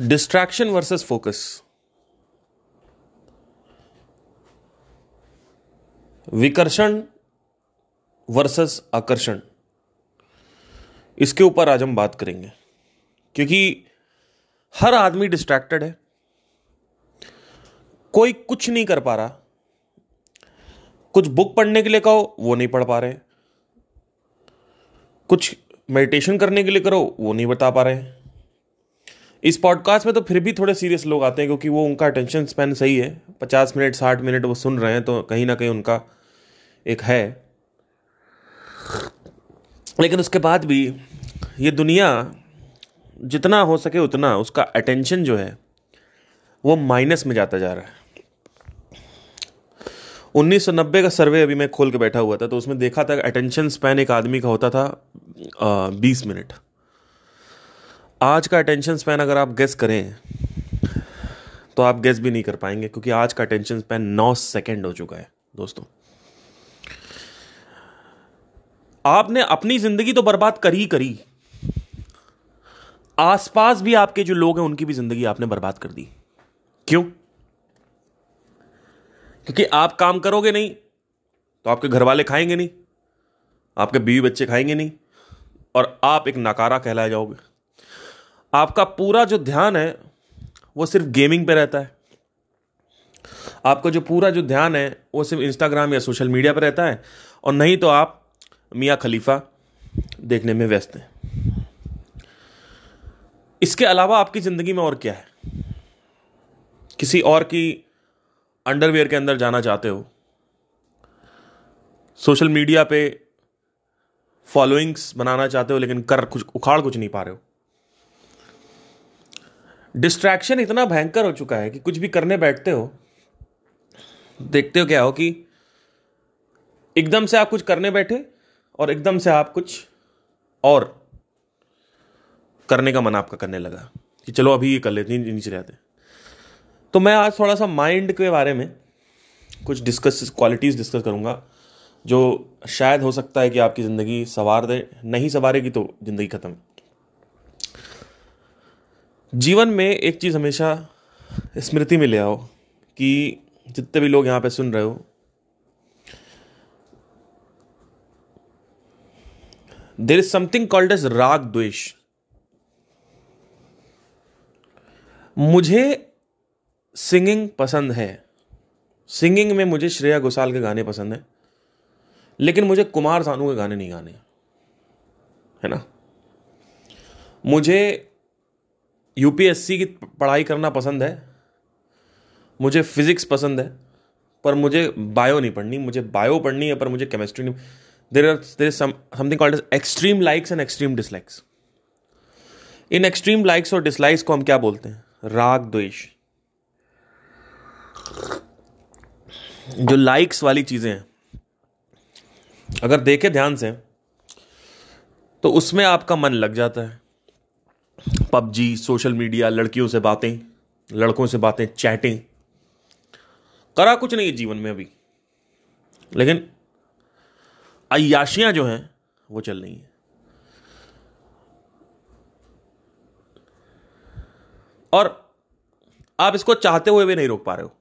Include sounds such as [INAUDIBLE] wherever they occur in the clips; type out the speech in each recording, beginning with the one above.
Distraction versus focus विकर्षण versus आकर्षण इसके ऊपर आज हम बात करेंगे। क्योंकि हर आदमी डिस्ट्रैक्टेड है। कोई कुछ नहीं कर पा रहा। कुछ बुक पढ़ने के लिए कहो, वो नहीं पढ़ पा रहे। कुछ मेडिटेशन करने के लिए करो, वो नहीं बता पा रहे। इस पॉडकास्ट में तो फिर भी थोड़े सीरियस लोग आते हैं, क्योंकि वो उनका अटेंशन स्पेन सही है। पचास मिनट साठ मिनट वो सुन रहे हैं तो कहीं ना कहीं उनका एक है। लेकिन उसके बाद भी ये दुनिया जितना हो सके उतना उसका अटेंशन जो है, वो माइनस में जाता जा रहा है। 1990 का सर्वे अभी मैं खोल के बैठा हुआ था तो उसमें देखा था अटेंशन स्पैन एक आदमी का होता था बीस मिनट आज का अटेंशन स्पैन अगर आप गेस करें तो आप गेस भी नहीं कर पाएँगे, क्योंकि आज का अटेंशन स्पैन नौ सेकेंड हो चुका है, दोस्तों। आपने अपनी ज़िंदगी तो बर्बाद करी ही करी। आसपास भी आपके जो लोग हैं, उनकी भी ज़िंदगी आपने बर्बाद कर दी। क्यों? क्योंकि आप काम करोगे नहीं तो आपके घर वाले खाएँगे नहीं, आपके बीवी बच्चे खाएँगे नहीं, और आप एक नकारा कहलाए जाओगे। आपका पूरा जो ध्यान है, वो सिर्फ़ गेमिंग पे रहता है। आपका जो पूरा जो ध्यान है, वो सिर्फ़ इंस्टाग्राम या सोशल मीडिया पर रहता है। और नहीं तो आप मियाँ खलीफा देखने में व्यस्त हैं। इसके अलावा आपकी ज़िंदगी में और क्या है? किसी और की अंडरवेयर के अंदर जाना चाहते हो। सोशल मीडिया पे फॉलोइंग्स बनाना चाहते हो, लेकिन कर कुछ, उखाड़ कुछ नहीं पा रहे हो। डिस्ट्रैक्शन इतना भयंकर हो चुका है कि कुछ भी करने बैठते हो, देखते हो क्या हो कि एकदम से आप कुछ करने बैठे और एकदम से आप कुछ और करने का मन आपका करने लगा कि चलो अभी ये कर लेते हैं, नीचे रहते तो मैं आज थोड़ा सा माइंड के बारे में कुछ डिस्कस क्वालिटीज़ डिस्कस करूँगा, जो शायद हो सकता है कि आपकी ज़िंदगी सवार दे, नहीं सवारेगी तो ज़िंदगी ख़त्म। जीवन में एक चीज़ हमेशा स्मृति में ले आओ कि जितने भी लोग यहाँ पे सुन रहे हो there is something called as राग द्वेष। मुझे सिंगिंग पसंद है। सिंगिंग में मुझे श्रेया घोषाल के गाने पसंद है, लेकिन मुझे कुमार सानू के गाने नहीं गाने है ना? मुझे यूपीएससी की पढ़ाई करना पसंद है, मुझे फिजिक्स पसंद है, पर मुझे बायो नहीं पढ़नी, मुझे बायो पढ़नी है, पर मुझे केमिस्ट्री नहीं। There are there is something called extreme likes and extreme dislikes in extreme likes और डिसलाइक्स को हम क्या बोलते हैं? राग द्वेष। जो लाइक्स वाली चीज़ें हैं, अगर देखें ध्यान से तो उसमें आपका मन लग जाता है। पबजी, सोशल मीडिया, लड़कियों से बातें, लड़कों से बातें, चैटिंग। करा कुछ नहीं है जीवन में अभी। लेकिन अयाशियाँ जो हैं, वो चल रही हैं। और आप इसको चाहते हुए भी नहीं रोक पा रहे हो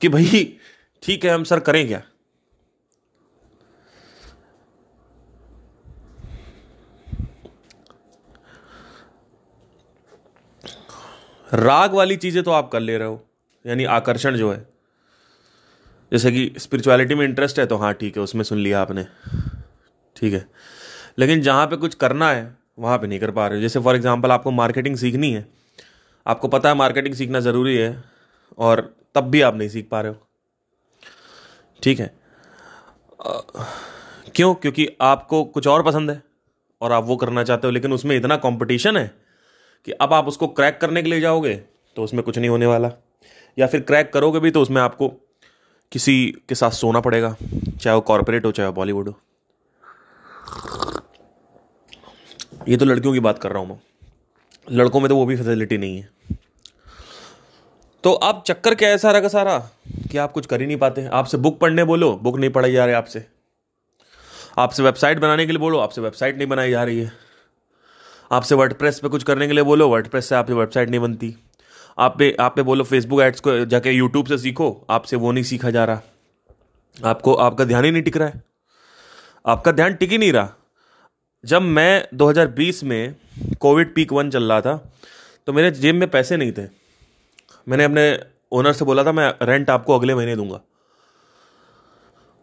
कि भाई, ठीक है, हम सर करें क्या? राग वाली चीज़ें तो आप कर ले रहे हो, यानी आकर्षण जो है। जैसे कि स्पिरिचुअलिटी में इंटरेस्ट है तो हाँ ठीक है, उसमें सुन लिया आपने। ठीक है। लेकिन जहाँ पे कुछ करना है, वहाँ पे नहीं कर पा रहे हो। जैसे फॉर एग्जांपल आपको मार्केटिंग सीखनी है। आपको पता है मार्केटिंग सीखना ज़रूरी है, और तब भी आप नहीं सीख पा रहे हो। ठीक है। क्यों? क्योंकि आपको कुछ और पसंद है, और आप वो करना चाहते हो, लेकिन उसमें इतना कंपटीशन है कि अब आप उसको क्रैक करने के लिए जाओगे तो उसमें कुछ नहीं होने वाला। या फिर क्रैक करोगे भी तो उसमें आपको किसी के साथ सोना पड़ेगा, चाहे वो कॉरपोरेट हो, चाहे बॉलीवुड हो। ये तो लड़कियों की बात कर रहा हूँ मैं। लड़कों में तो वो भी फैसिलिटी नहीं है। तो आप चक्कर क्या है सारा का सारा? कि आप कुछ कर ही नहीं पाते। आपसे बुक पढ़ने बोलो बुक नहीं पढ़ाई जा रही आपसे। आपसे वेबसाइट बनाने के लिए बोलो, आपसे वेबसाइट नहीं बनाई जा रही है। आपसे वर्डप्रेस पे कुछ करने के लिए बोलो वर्डप्रेस से आपकी वेबसाइट नहीं बनती। आप पे आप पे बोलो फेसबुक एड्स को जाके यूट्यूब से सीखो, आपसे वो नहीं सीखा जा रहा। आपको, आपका ध्यान ही नहीं टिक रहा है। आपका ध्यान टिक ही नहीं रहा। जब मैं 2020 में कोविड पीक वन चल रहा था तो मेरे जेब में पैसे नहीं थे। मैंने अपने ओनर से बोला था, मैं रेंट आपको अगले महीने दूँगा।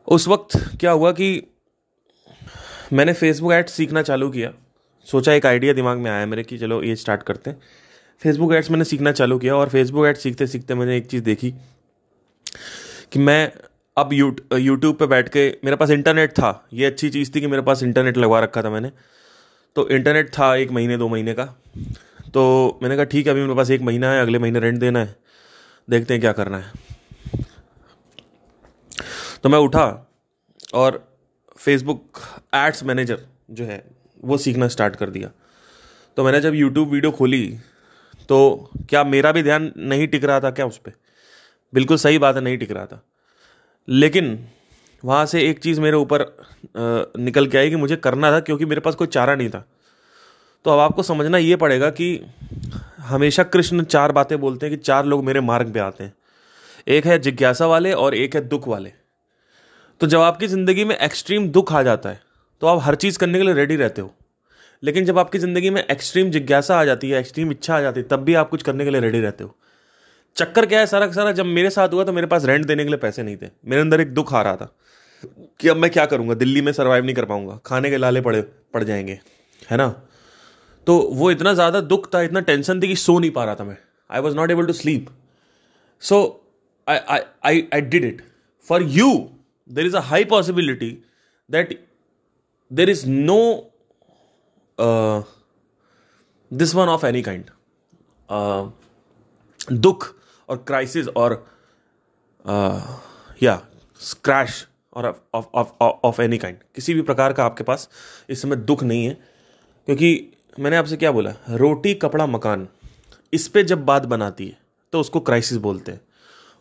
उस वक्त क्या हुआ कि मैंने फेसबुक एड्स सीखना चालू किया। सोचा एक आइडिया दिमाग में आया मेरे कि चलो ये स्टार्ट करते हैं। फेसबुक एड्स मैंने सीखना चालू किया और फेसबुक एड्स सीखते सीखते मैंने एक चीज़ देखी कि मैं अब यू यूट्यूब पे बैठ के मेरे पास इंटरनेट था। ये अच्छी चीज़ थी कि मेरे पास इंटरनेट लगवा रखा था मैंने। तो इंटरनेट था एक महीने, दो महीने का। तो मैंने कहा, ठीक है, अभी मेरे पास एक महीना है, अगले महीने रेंट देना है। देखते हैं क्या करना है। तो मैं उठा और फेसबुक एड्स मैनेजर जो है वो सीखना स्टार्ट कर दिया। तो मैंने जब यूट्यूब वीडियो खोली तो क्या मेरा भी ध्यान नहीं टिक रहा था क्या उस पर बिल्कुल सही बात है, नहीं टिक रहा था। लेकिन वहाँ से एक चीज़ मेरे ऊपर निकल के आई कि मुझे करना था क्योंकि मेरे पास कोई चारा नहीं था। तो अब आपको समझना ये पड़ेगा कि हमेशा कृष्ण चार बातें बोलते हैं कि चार लोग मेरे मार्ग पे आते हैं। एक है जिज्ञासा वाले और एक है दुख वाले। तो जब आपकी ज़िंदगी में एक्सट्रीम दुख आ जाता है तो आप हर चीज़ करने के लिए रेडी रहते हो। लेकिन जब आपकी ज़िंदगी में एक्सट्रीम जिज्ञासा आ जाती है एक्सट्रीम इच्छा आ जाती है, तब भी आप कुछ करने के लिए रेडी रहते हो। चक्कर क्या है, सारा सारा जब मेरे साथ हुआ तो मेरे पास रेंट देने के लिए पैसे नहीं थे। मेरे अंदर एक दुख आ रहा था कि अब मैं क्या करूँगा? दिल्ली में सर्वाइव नहीं कर पाऊँगा। खाने के लाले पड़े, पड़ जाएँगे, है ना? तो वो इतना ज़्यादा दुख था, इतना टेंशन थी कि सो नहीं पा रहा था मैं। I was not able to sleep so I I I did it for you there is a high possibility that there is no this one of any kind दुख और क्राइसिस और या क्रैश और ऑफ़ एनी काइंड किसी भी प्रकार का आपके पास इस समय दुख नहीं है। क्योंकि मैंने आपसे क्या बोला? रोटी, कपड़ा, मकान, इस पे जब बात बनाती है तो उसको क्राइसिस बोलते हैं।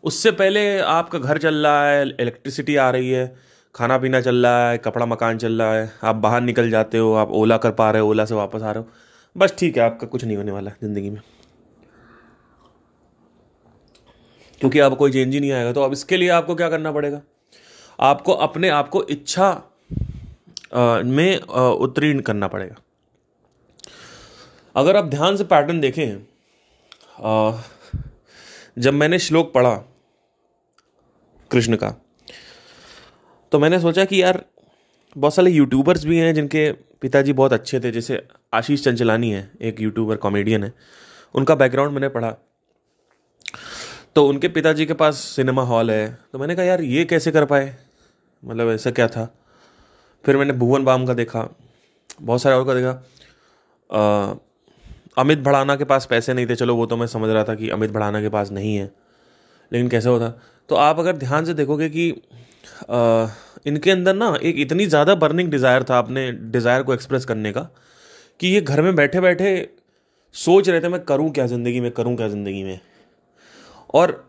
उससे पहले आपका घर चल रहा है इलेक्ट्रिसिटी आ रही है खाना पीना चल रहा है, कपड़ा मकान चल रहा है, आप बाहर निकल जाते हो, आप ओला कर पा रहे हो, ओला से वापस आ रहे हो, बस ठीक है, आपका कुछ नहीं होने वाला ज़िंदगी में। क्योंकि अब कोई चेंज ही नहीं आएगा तो अब इसके लिए आपको क्या करना पड़ेगा? आपको अपने आप को इच्छा में उत्तीर्ण करना पड़ेगा। अगर आप ध्यान से पैटर्न देखें जब मैंने श्लोक पढ़ा, कृष्ण का तो मैंने सोचा कि यार बहुत सारे यूट्यूबर्स भी हैं जिनके पिताजी बहुत अच्छे थे जैसे आशीष चंचलानी है एक यूट्यूबर कॉमेडियन है। उनका बैकग्राउंड मैंने पढ़ा। तो उनके पिताजी के पास सिनेमा हॉल है। तो मैंने कहा यार ये कैसे कर पाए? मतलब ऐसा क्या था? फिर मैंने भुवन बाम का देखा। बहुत सारे और का देखा। आ, अमित भड़ाना के पास पैसे नहीं थे। चलो वो तो मैं समझ रहा था कि अमित भड़ाना के पास नहीं है। लेकिन कैसे होता? तो आप अगर ध्यान से देखोगे कि इनके अंदर ना एक इतनी ज़्यादा बर्निंग डिज़ायर था अपने डिज़ायर को एक्सप्रेस करने का कि ये घर में बैठे बैठे सोच रहे थे मैं करूँ क्या ज़िंदगी में करूँ क्या ज़िंदगी में? और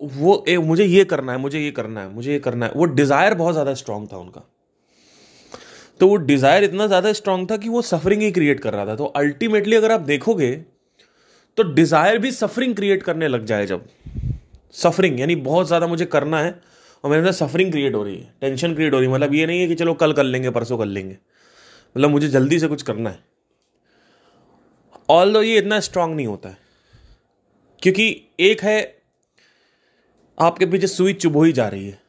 वो ए, मुझे ये करना है मुझे ये करना है मुझे ये करना है। वो डिज़ायर बहुत ज़्यादा स्ट्रांग था उनका। तो वो डिज़ायर इतना ज़्यादा स्ट्रांग था कि वो सफरिंग ही क्रिएट कर रहा था। तो अल्टीमेटली अगर आप देखोगे तो डिज़ायर भी सफरिंग क्रिएट करने लग जाए जब। सफरिंग यानी बहुत ज़्यादा मुझे करना है और मेरे अंदर सफरिंग क्रिएट हो रही है टेंशन क्रिएट हो रही है। मतलब ये नहीं है कि चलो कल कर लेंगे, परसों कर लेंगे। मतलब मुझे जल्दी से कुछ करना है। ऑल दो ये इतना स्ट्रांग नहीं होता है। क्योंकि एक है, आपके पीछे सुई चुभो ही जा रही है।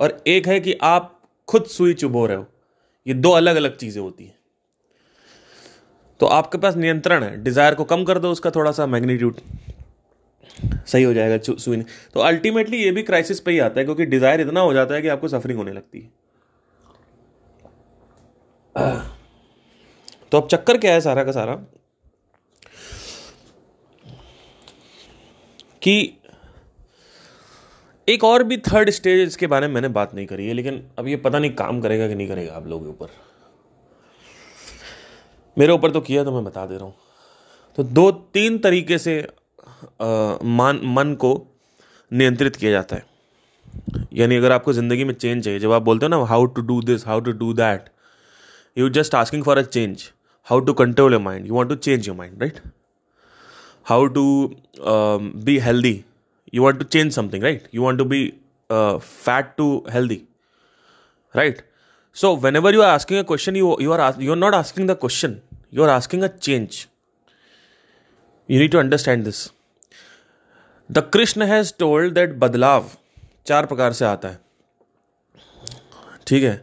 और एक है कि आप खुद सुई चुभो रहे हो। ये दो अलग अलग चीज़ें होती हैं। तो आपके पास नियंत्रण है। डिज़ायर को कम कर दो उसका थोड़ा सा मैग्नीट्यूड सही हो जाएगा सुई तो अल्टीमेटली ये भी क्राइसिस पे ही आता है, क्योंकि डिज़ायर इतना हो जाता है कि आपको सफरिंग होने लगती है। तो अब चक्कर क्या है सारा का सारा? कि एक और भी थर्ड स्टेज इसके बारे में मैंने बात नहीं करी है, लेकिन अब ये पता नहीं काम करेगा कि नहीं करेगा आप लोगों के ऊपर। मेरे ऊपर तो किया तो मैं बता दे रहा हूँ। तो दो, तीन तरीके से मन मन को नियंत्रित किया जाता है। यानी अगर आपको ज़िंदगी में चेंज चाहिए, जब आप बोलते हो ना how to do this how to do that you just asking for a change how to control your mind you want to change your mind right how to be healthy you want to change something right you want to be fat to healthy right so whenever you are asking a question you you are you are not asking the question you are asking a change you need to understand this this Krishna has told that बदलाव चार प्रकार से आता है। ठीक है?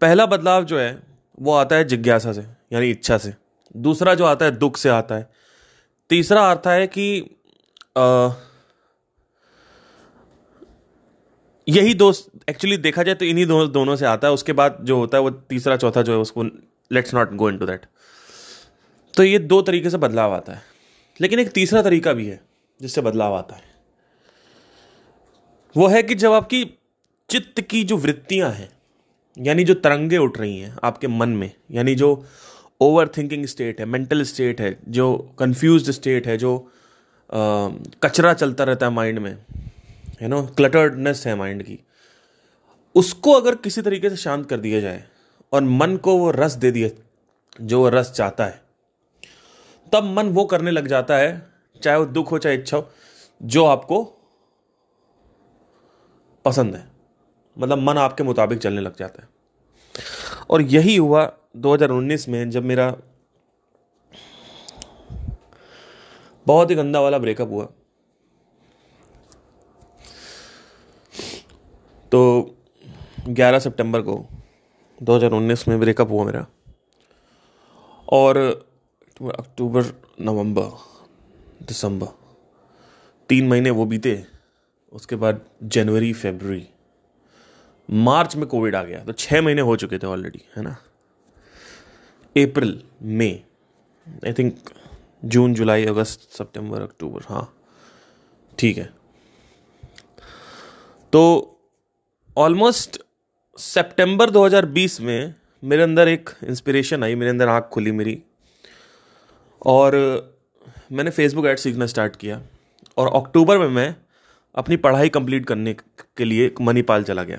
पहला बदलाव जो है वो आता है जिज्ञासा से यानी इच्छा से। दूसरा जो आता है दुख से आता है। तीसरा आता है कि आ, यही दो एक्चुअली देखा जाए तो इन्हीं दो, दोनों से आता है। उसके बाद जो होता है वो तीसरा चौथा जो है उसको let's not go into that तो ये दो तरीके से बदलाव आता है। लेकिन एक तीसरा तरीका भी है। जिससे बदलाव आता है। वो है कि जब आपकी चित्त की जो वृत्तियाँ हैं यानी जो तरंगे उठ रही हैं आपके मन में यानी जो ओवर थिंकिंग स्टेट है मेंटल स्टेट है जो कंफ्यूज स्टेट है जो आ, कचरा चलता रहता है माइंड में यू नो क्लटर्डनेस है माइंड की उसको अगर किसी तरीके से शांत कर दिया जाए और मन को वो रस दे दिए जो वो रस चाहता है तब मन वो करने लग जाता है चाहे वो दुख हो, चाहे इच्छा हो, जो आपको पसंद है। मतलब मन आपके मुताबिक चलने लग जाता है। और यही हुआ 2019 में, जब मेरा बहुत ही गंदा वाला ब्रेकअप हुआ। तो 11 सितंबर को 2019 में ब्रेकअप हुआ मेरा। और अक्टूबर, नवंबर दिसंबर। तीन महीने वो बीते, उसके बाद जनवरी फेबररी मार्च में कोविड आ गया तो छः महीने हो चुके थे ऑलरेडी है ना? अप्रैल, मई आई थिंक जून, जुलाई, अगस्त, सितंबर, अक्टूबर हाँ ठीक है। तो ऑलमोस्ट सितंबर 2020 में मेरे अंदर एक इंस्पिरेशन आई, मेरे अंदर आँख खुली मेरी, और मैंने फेसबुक ऐड सीखना स्टार्ट किया और अक्टूबर में मैं अपनी पढ़ाई कंप्लीट करने के लिए मणिपाल चला गया।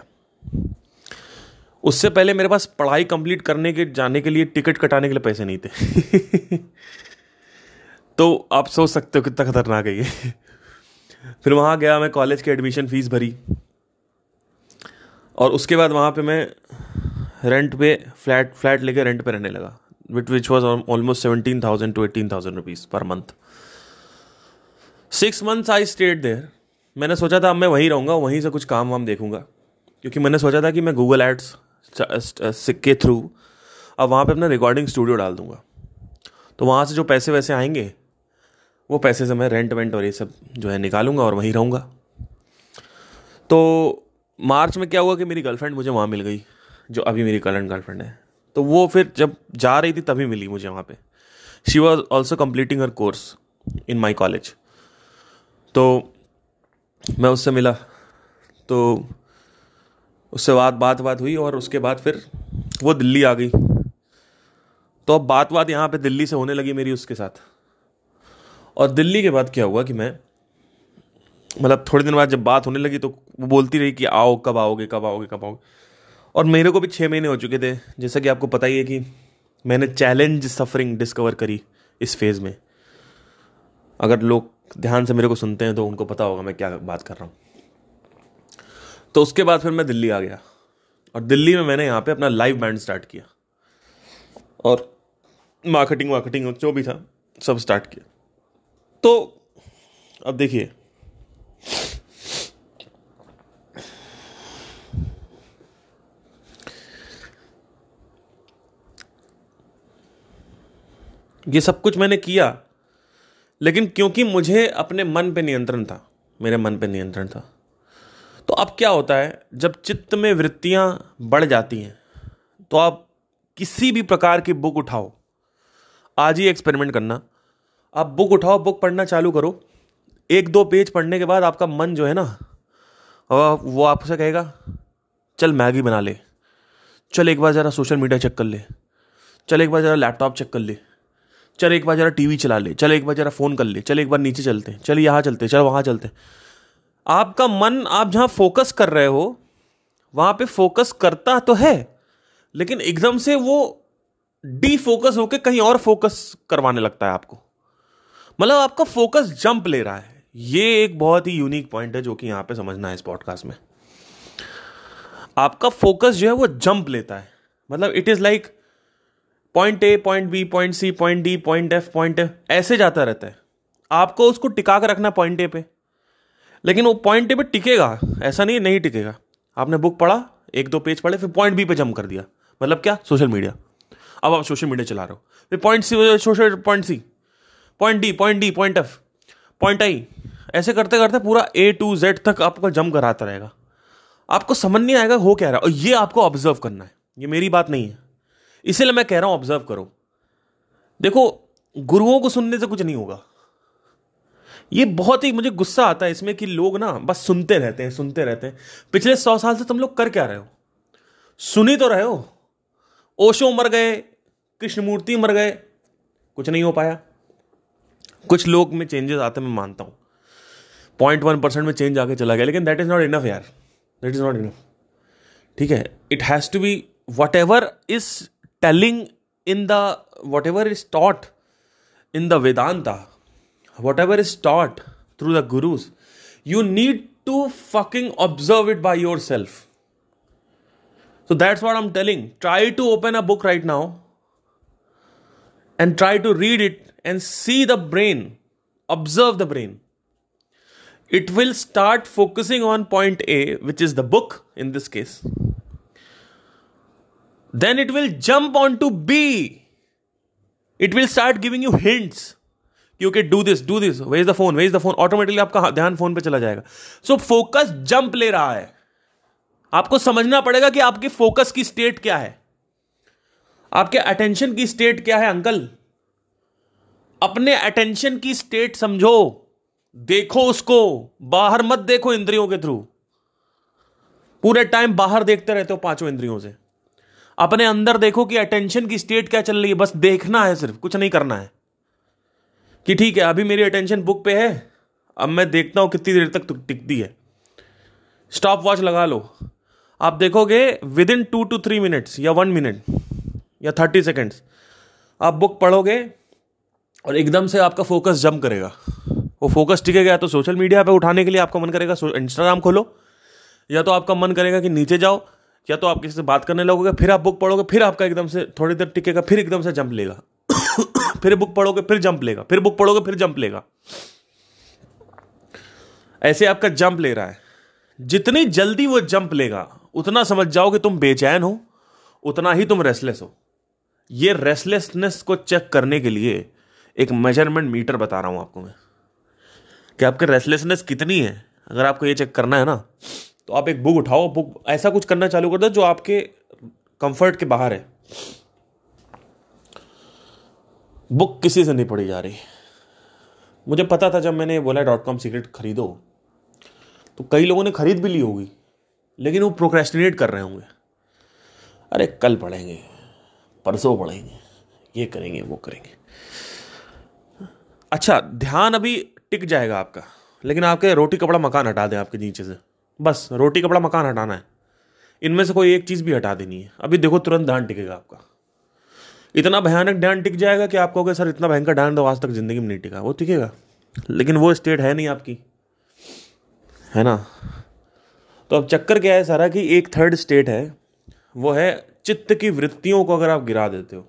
उससे पहले मेरे पास पढ़ाई कंप्लीट करने के, जाने के लिए टिकट कटाने के लिए पैसे नहीं थे। [LAUGHS] तो आप सोच सकते हो कितना खतरनाक है ये। फिर वहाँ गया, मैं कॉलेज की एडमिशन फ़ीस भरी। और उसके बाद वहाँ पे मैं रेंट पे फ्लैट फ्लैट लेके रेंट पे रहने लगा। Which was almost seventeen thousand to eighteen thousand rupees per month six months I stayed there मैंने सोचा था अब मैं वहीं रहूँगा, वहीं से कुछ काम वाम देखूँगा। क्योंकि मैंने सोचा था कि मैं गूगल एड्स के थ्रू अब वहाँ पे अपना रिकॉर्डिंग स्टूडियो डाल दूँगा। तो वहाँ से जो पैसे वैसे आएँगे, वो पैसे से मैं रेंट वेंट और ये सब जो है निकालूँगा और वहीं रहूँगा। तो मार्च में क्या हुआ कि मेरी गर्लफ्रेंड मुझे वहाँ मिल गई, जो अभी मेरी करंट गर्लफ्रेंड है। तो वो फिर जब जा रही थी तभी मिली मुझे वहाँ पे। She was also completing her course in my college तो मैं उससे मिला। तो उससे बात बात बात हुई और उसके बाद फिर वो दिल्ली आ गई। तो अब बात बात यहाँ पे दिल्ली से होने लगी मेरी उसके साथ। और दिल्ली के बाद क्या हुआ कि मैं मतलब थोड़े दिन बाद जब बात होने लगी तो वो बोलती रही कि आओ, कब आओगे कब आओगे कब आओगे। और मेरे को भी छः महीने हो चुके थे, जैसा कि आपको पता ही है कि मैंने चैलेंज सफरिंग डिस्कवर करी इस फ़ेज़ में। अगर लोग ध्यान से मेरे को सुनते हैं तो उनको पता होगा मैं क्या बात कर रहा हूँ। तो उसके बाद फिर मैं दिल्ली आ गया और दिल्ली में मैंने यहाँ पे अपना लाइव बैंड स्टार्ट किया और मार्केटिंग वार्केटिंग जो भी था, सब स्टार्ट किया। तो अब देखिए ये सब कुछ मैंने किया, लेकिन क्योंकि मुझे अपने मन पे नियंत्रण था, मेरे मन पे नियंत्रण था तो अब क्या होता है, जब चित्त में वृत्तियाँ बढ़ जाती हैं तो आप किसी भी प्रकार की बुक उठाओ। आज ही एक्सपेरिमेंट करना। आप बुक उठाओ, बुक पढ़ना चालू करो। एक दो पेज पढ़ने के बाद आपका मन जो है ना वो आपसे कहेगा, चल मैगी बना ले। चल एक बार ज़रा सोशल मीडिया चेक कर ले। चल एक बार ज़रा लैपटॉप चेक कर ले। चल एक बार जरा टीवी चला ले, चल एक बार जरा फ़ोन कर ले, चल एक बार नीचे चलते हैं, चल यहाँ चलते चल वहाँ चलते आपका मन, आप जहाँ फोकस कर रहे हो, वहाँ पे फोकस करता तो है, लेकिन एकदम से वो डी फोकस होकर कहीं और फोकस करवाने लगता है आपको। मतलब आपका फोकस जंप ले रहा है। ये एक बहुत ही यूनिक पॉइंट है जो कि यहाँ पे समझना है इस पॉडकास्ट में। आपका फोकस जो है वो जंप लेता है। मतलब it is like point A point B point C point D point F point F ऐसे जाता रहता है। आपको उसको टिका कर रखना पॉइंट ए पे। लेकिन वो पॉइंट ए पे टिकेगा, ऐसा नहीं नहीं टिकेगा। आपने बुक पढ़ा, एक दो पेज पढ़े, फिर पॉइंट बी पे जम कर दिया। मतलब क्या? सोशल मीडिया अब आप सोशल मीडिया चला रहे हो। फिर point C social point C point D point D point F point I ऐसे करते करते पूरा ए टू जेड तक आपको जम कराता रहेगा। आपको समझ नहीं आएगा, हो क्या रहा है? और ये आपको ऑब्ज़र्व करना है। ये मेरी बात नहीं है। इसीलिए मैं कह रहा हूँ ऑब्ज़र्व करो। देखो, गुरुओं को सुनने से कुछ नहीं होगा। ये बहुत ही मुझे गुस्सा आता है इसमें कि लोग ना बस सुनते रहते हैं, सुनते रहते हैं। पिछले सौ साल से तुम लोग कर क्या रहे हो? सुनी तो रहे हो। ओशो मर गए, कृष्णमूर्ति मर गए, कुछ नहीं हो पाया। कुछ लोग में चेंजेस आते मैं मानता हूँ। पॉइंट वन परसेंट में चेंज आके चला गया, लेकिन दैट इज़ नॉट इनफ यार। दैट इज़ नॉट इनफ ठीक है? It has to be whatever is telling in the whatever is taught in the Vedanta, whatever is taught through the gurus, you need to fucking observe it by yourself. So that's what I'm telling. Try to open a book right now and try to read it and see the brain, observe the brain. It will start focusing on point A, which is the book in this case Then it will jump onto B. It will start giving you hints. Okay do this do this ways the phone ways the phone automatically आपका ध्यान phone पे चला जाएगा। So focus jump ले रहा है। आपको समझना पड़ेगा कि आपके फोकस की स्टेट क्या है। आपके अटेंशन की स्टेट क्या है, अंकल? अपने अटेंशन की स्टेट समझो। देखो उसको। बाहर मत देखो इंद्रियों के थ्रू पूरे टाइम बाहर देखते रहते हो पाँचों इंद्रियों से। अपने अंदर देखो कि अटेंशन की स्टेट क्या चल रही है, बस देखना है सिर्फ़, कुछ नहीं करना है। कि ठीक है, अभी मेरी अटेंशन बुक पे है, अब मैं देखता हूँ कितनी देर तक टिकती है। स्टॉप वॉच लगा लो। आप देखोगे within two two three minutes या वन मिनट या थर्टी सेकेंड्स आप बुक पढ़ोगे, और एकदम से आपका फोकस जम करेगा। वो फोकस टिके गया तो सोशल मीडिया पे उठाने के लिए आपका मन करेगा इंस्टाग्राम खोलो, या तो आपका मन करेगा कि नीचे जाओ या तो आप किसी से बात करने लगोगे, फिर आप बुक पढ़ोगे, फिर आपका एकदम से थोड़ी देर टिकेगा, फिर एकदम से जंप लेगा। [COUGHS] फिर बुक पढ़ोगे, फिर जंप लेगा, फिर बुक पढ़ोगे, फिर जंप लेगा। ऐसे आपका जंप ले रहा है। जितनी जल्दी वो जंप लेगा, उतना समझ जाओ कि तुम बेचैन हो, उतना ही तुम रेस्टलेस हो। ये रेस्टलेसनेस को चेक करने के लिए एक मेज़रमेंट मीटर बता रहा हूँ आपको मैं। कि आपके रेस्टलेसनेस कितनी है? अगर आपको ये चेक करना है ना तो आप एक बुक उठाओ, बुक, ऐसा कुछ करना चालू कर दो जो आपके कंफर्ट के बाहर है। बुक किसी से नहीं पढ़ी जा रही। मुझे पता था जब मैंने बोला डॉट कॉम सीक्रेट खरीदो तो कई लोगों ने खरीद भी ली होगी, लेकिन वो प्रोक्रेस्टिनेट कर रहे होंगे। अरे, कल पढ़ेंगे, परसों पढ़ेंगे, ये करेंगे, वो करेंगे। अच्छा ध्यान अभी टिक जाएगा आपका, लेकिन आपके रोटी कपड़ा मकान हटा दें आपके नीचे से। बस, रोटी कपड़ा मकान हटाना है। इनमें से कोई एक चीज़ भी हटा देनी है। अभी देखो, तुरंत ध्यान टिकेगा आपका। इतना भयानक ध्यान टिक जाएगा कि आप कहोगे, सर, इतना भयंकर ध्यान तो आज तक ज़िंदगी में नहीं टिका। वो टिकेगा। लेकिन वो स्टेट है नहीं आपकी। है ना? तो अब चक्कर क्या है सारा कि एक थर्ड स्टेट है, वो है चित्त की वृत्तियों को अगर आप गिरा देते हो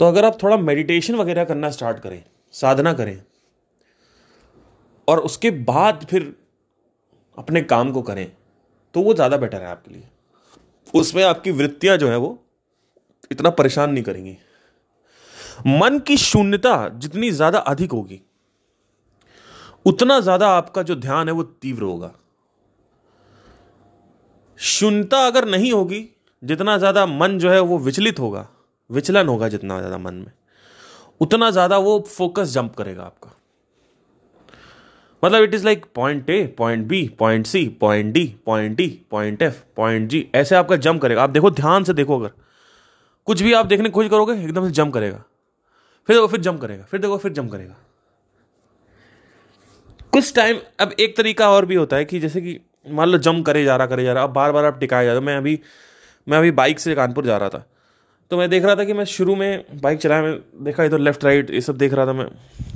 तो अगर आप थोड़ा मेडिटेशन वगैरह करना स्टार्ट करें, साधना करें, और उसके बाद फिर अपने काम को करें तो वो ज़्यादा बेटर है आपके लिए। उसमें आपकी वृत्तियाँ जो है वो इतना परेशान नहीं करेंगी। मन की शून्यता जितनी ज़्यादा अधिक होगी, उतना ज़्यादा आपका जो ध्यान है वो तीव्र होगा। शून्यता अगर नहीं होगी, जितना ज़्यादा मन जो है वो विचलित होगा, विचलन होगा जितना ज़्यादा मन में, उतना ज़्यादा वो फोकस जंप करेगा आपका। मतलब it is like point A point B point C point D point D point F point G ऐसे आपका जंप करेगा। आप देखो, ध्यान से देखो अगर। कुछ भी आप देखने की कोशिश करोगे, एकदम से जंप करेगा। फिर देखो, फिर जंप करेगा, फिर देखो, फिर जंप करेगा। कुछ टाइम अब एक तरीका और भी होता है कि जैसे कि मान लो जंप करे जा रहा, करे जा रहा, अब बार बार आप टिकाए जा रहे हो। मैं अभी मैं अभी बाइक से कानपुर जा रहा था। तो मैं देख रहा था कि मैं शुरू में बाइक चलाया, मैं देखा इधर लेफ़्ट राइट ये सब देख रहा था मैं।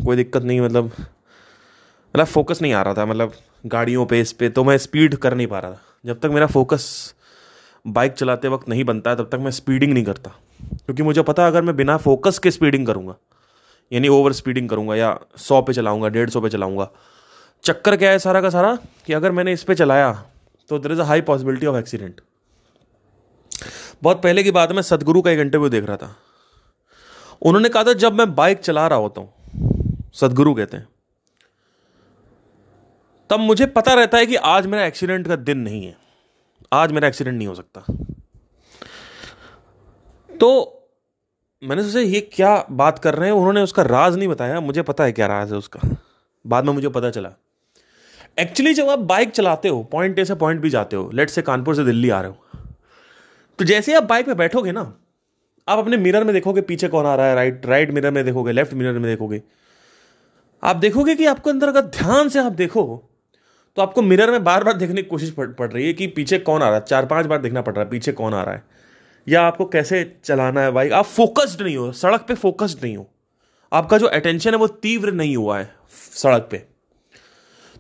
कोई दिक्कत नहीं मतलब मतलब फोकस नहीं आ रहा था मतलब गाड़ियों पे, इस पर तो मैं स्पीड कर नहीं पा रहा था। जब तक मेरा फोकस बाइक चलाते वक्त नहीं बनता है, तब तक मैं स्पीडिंग नहीं करता। क्योंकि मुझे पता अगर मैं बिना फोकस के स्पीडिंग करूँगा, यानी ओवर स्पीडिंग करूँगा या सौ पे चलाऊँगा, डेढ़ सौ पे चलाऊँगा, चक्कर क्या है सारा का सारा कि अगर मैंने इस पर चलाया तो there is a high possibility of accident बहुत पहले की बात मैं सदगुरु का एक इंटरव्यू देख रहा था। उन्होंने कहा था, जब मैं बाइक चला रहा होता हूँ, सदगुरु कहते हैं तब मुझे पता रहता है कि आज मेरा एक्सीडेंट का दिन नहीं है। आज मेरा एक्सीडेंट नहीं हो सकता। तो मैंने सोचा, ये क्या बात कर रहे हैं? उन्होंने उसका राज नहीं बताया। मुझे पता है क्या राज है उसका। बाद में मुझे पता चला। एक्चुअली जब आप बाइक चलाते हो पॉइंट ए से पॉइंट बी जाते हो लेट से कानपुर से दिल्ली आ रहे हो तो जैसे आप बाइक पे बैठोगे ना, आप अपने मिरर में देखोगे पीछे कौन आ रहा है राइट राइट मिरर में देखोगे लेफ़्ट मिरर में देखोगे। आप देखोगे कि आपको अंदर अगर ध्यान से आप देखो तो आपको मिरर में बार बार देखने की कोशिश पड़, रही है कि पीछे कौन आ रहा है? चार पाँच बार देखना पड़ रहा है पीछे कौन आ रहा है? या आपको कैसे चलाना है बाइक आप फोकस्ड नहीं हो सड़क पे फोकस्ड नहीं हो। आपका जो अटेंशन है वो तीव्र नहीं हुआ है सड़क पे।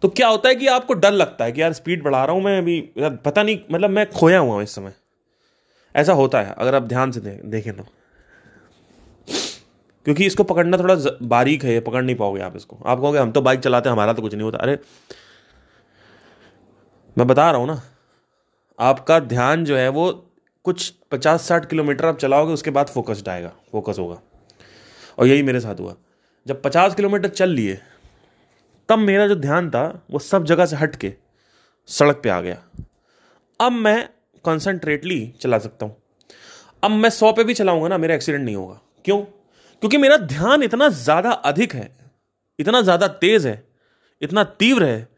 तो क्या होता है कि आपको डर लगता है कि यार स्पीड बढ़ा रहा हूँ मैं अभी पता नहीं मतलब मैं खोया हुआ हूँ इस समय। ऐसा होता है अगर आप ध्यान से दे, देखें तो। क्योंकि इसको पकड़ना थोड़ा बारीक है पकड़ नहीं पाओगे आप इसको। आप कहोगे हम तो बाइक चलाते हैं हमारा तो कुछ नहीं होता। अरे मैं बता रहा हूँ ना, आपका ध्यान जो है वो कुछ पचास साठ किलोमीटर आप चलाओगे, उसके बाद फोकस्ड आएगा फोकस होगा। और यही मेरे साथ हुआ। जब पचास किलोमीटर चल लिए, तब मेरा जो ध्यान था, वो सब जगह से हट के सड़क पे आ गया। अब मैं कॉन्सेंट्रेटली चला सकता हूँ। अब मैं सौ पे भी चलाऊँगा ना, मेरा एक्सीडेंट नहीं होगा। क्यों? क्योंकि मेरा ध्यान इतना ज़्यादा अधिक है, इतना ज़्यादा तेज है, इतना तीव्र है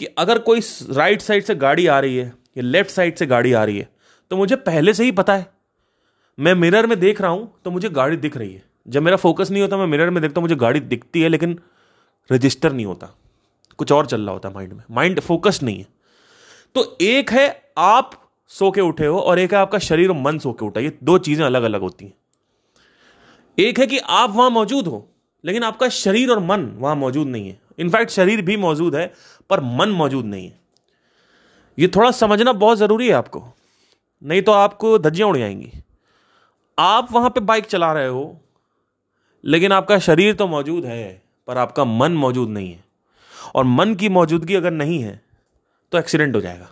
कि अगर कोई राइट साइड से गाड़ी आ रही है या लेफ़्ट साइड से गाड़ी आ रही है तो मुझे पहले से ही पता है। मैं मिरर में देख रहा हूँ तो मुझे गाड़ी दिख रही है। जब मेरा फोकस नहीं होता, मैं मिरर में देखता हूँ, मुझे गाड़ी दिखती है, लेकिन रजिस्टर नहीं होता। कुछ और चल रहा होता माइंड में। माइंड फोकस नहीं है। तो एक है, आप सो के उठे हो, और एक है, आपका शरीर और मन सो के उठा। ये दो चीज़ें अलग अलग होती हैं। एक है कि आप वहाँ मौजूद हो, लेकिन आपका शरीर और मन वहाँ मौजूद नहीं है। इनफैक्ट शरीर भी मौजूद है पर मन मौजूद नहीं है। ये थोड़ा समझना बहुत ज़रूरी है आपको। नहीं तो आपको धज्जियाँ उड़ जाएँगी। आप वहाँ पे बाइक चला रहे हो, लेकिन आपका शरीर तो मौजूद है, पर आपका मन मौजूद नहीं है। और मन की मौजूदगी अगर नहीं है तो एक्सीडेंट हो जाएगा।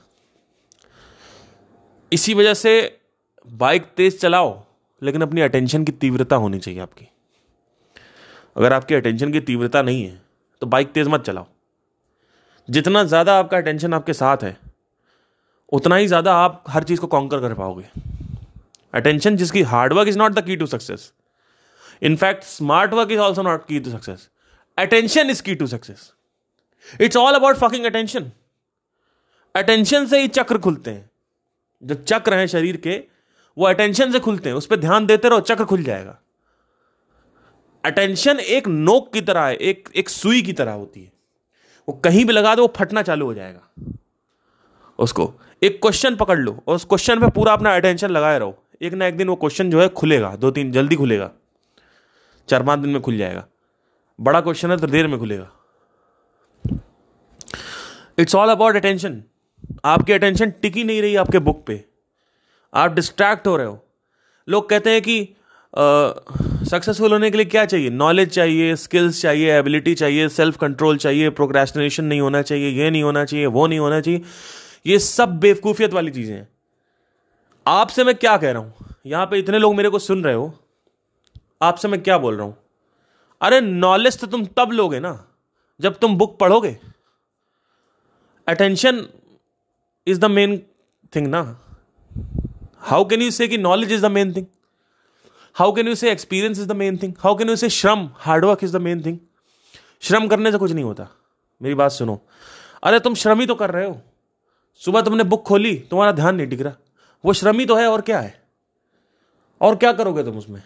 इसी वजह से बाइक तेज चलाओ, लेकिन अपनी अटेंशन की तीव्रता होनी चाहिए आपकी। अगर आपकी अटेंशन की तीव्रता नहीं है तो बाइक तेज मत चलाओ। जितना ज़्यादा आपका अटेंशन आपके साथ है, उतना ही ज़्यादा आप हर चीज़ को कॉन्कर कर पाओगे। अटेंशन जिसकी hard work is not the key to success in fact smart work is also not key to success attention is key to success it's all about fucking attention attention से ही चक्र खुलते हैं। जो चक्र हैं शरीर के, वो अटेंशन से खुलते हैं। उस पर ध्यान देते रहो, चक्र खुल जाएगा। अटेंशन एक नोक की तरह है, एक एक सुई की तरह होती है। वो कहीं भी लगा दो, वो फटना चालू हो जाएगा। उसको एक क्वेश्चन पकड़ लो और उस क्वेश्चन पे पूरा अपना अटेंशन लगाए रहो। एक ना एक दिन वो क्वेश्चन जो है खुलेगा, दो तीन, जल्दी खुलेगा। चार पाँच दिन में खुल जाएगा। बड़ा क्वेश्चन है तो देर में खुलेगा। इट्स ऑल अबाउट अटेंशन आपकी अटेंशन टिकी नहीं रही आपके बुक पे। आप डिस्ट्रैक्ट हो रहे हो। लोग कहते हैं कि सक्सेसफुल होने के लिए क्या चाहिए? नॉलेज चाहिए स्किल्स चाहिए एबिलिटी चाहिए सेल्फ कंट्रोल चाहिए प्रोक्रेस्टिनेशन नहीं होना चाहिए, ये नहीं होना चाहिए, वो नहीं होना चाहिए। ये सब बेवकूफियत वाली चीज़ें हैं। आपसे मैं क्या कह रहा हूँ? यहाँ पे इतने लोग मेरे को सुन रहे हो। आपसे मैं क्या बोल रहा हूँ? अरे नॉलेज तो तुम तब लोगे ना, जब तुम बुक पढ़ोगे। Attention is the main thing ना। हाउ कैन यू से कि knowledge is the main thing how can you say experience is the main thing how can you say श्रम hard work is the main thing श्रम करने से कुछ नहीं होता। मेरी बात सुनो। अरे तुम श्रम ही तो कर रहे हो। सुबह तुमने बुक खोली, तुम्हारा ध्यान नहीं टिक रहा। वो श्रम ही तो है और क्या है? और क्या करोगे तुम उसमें?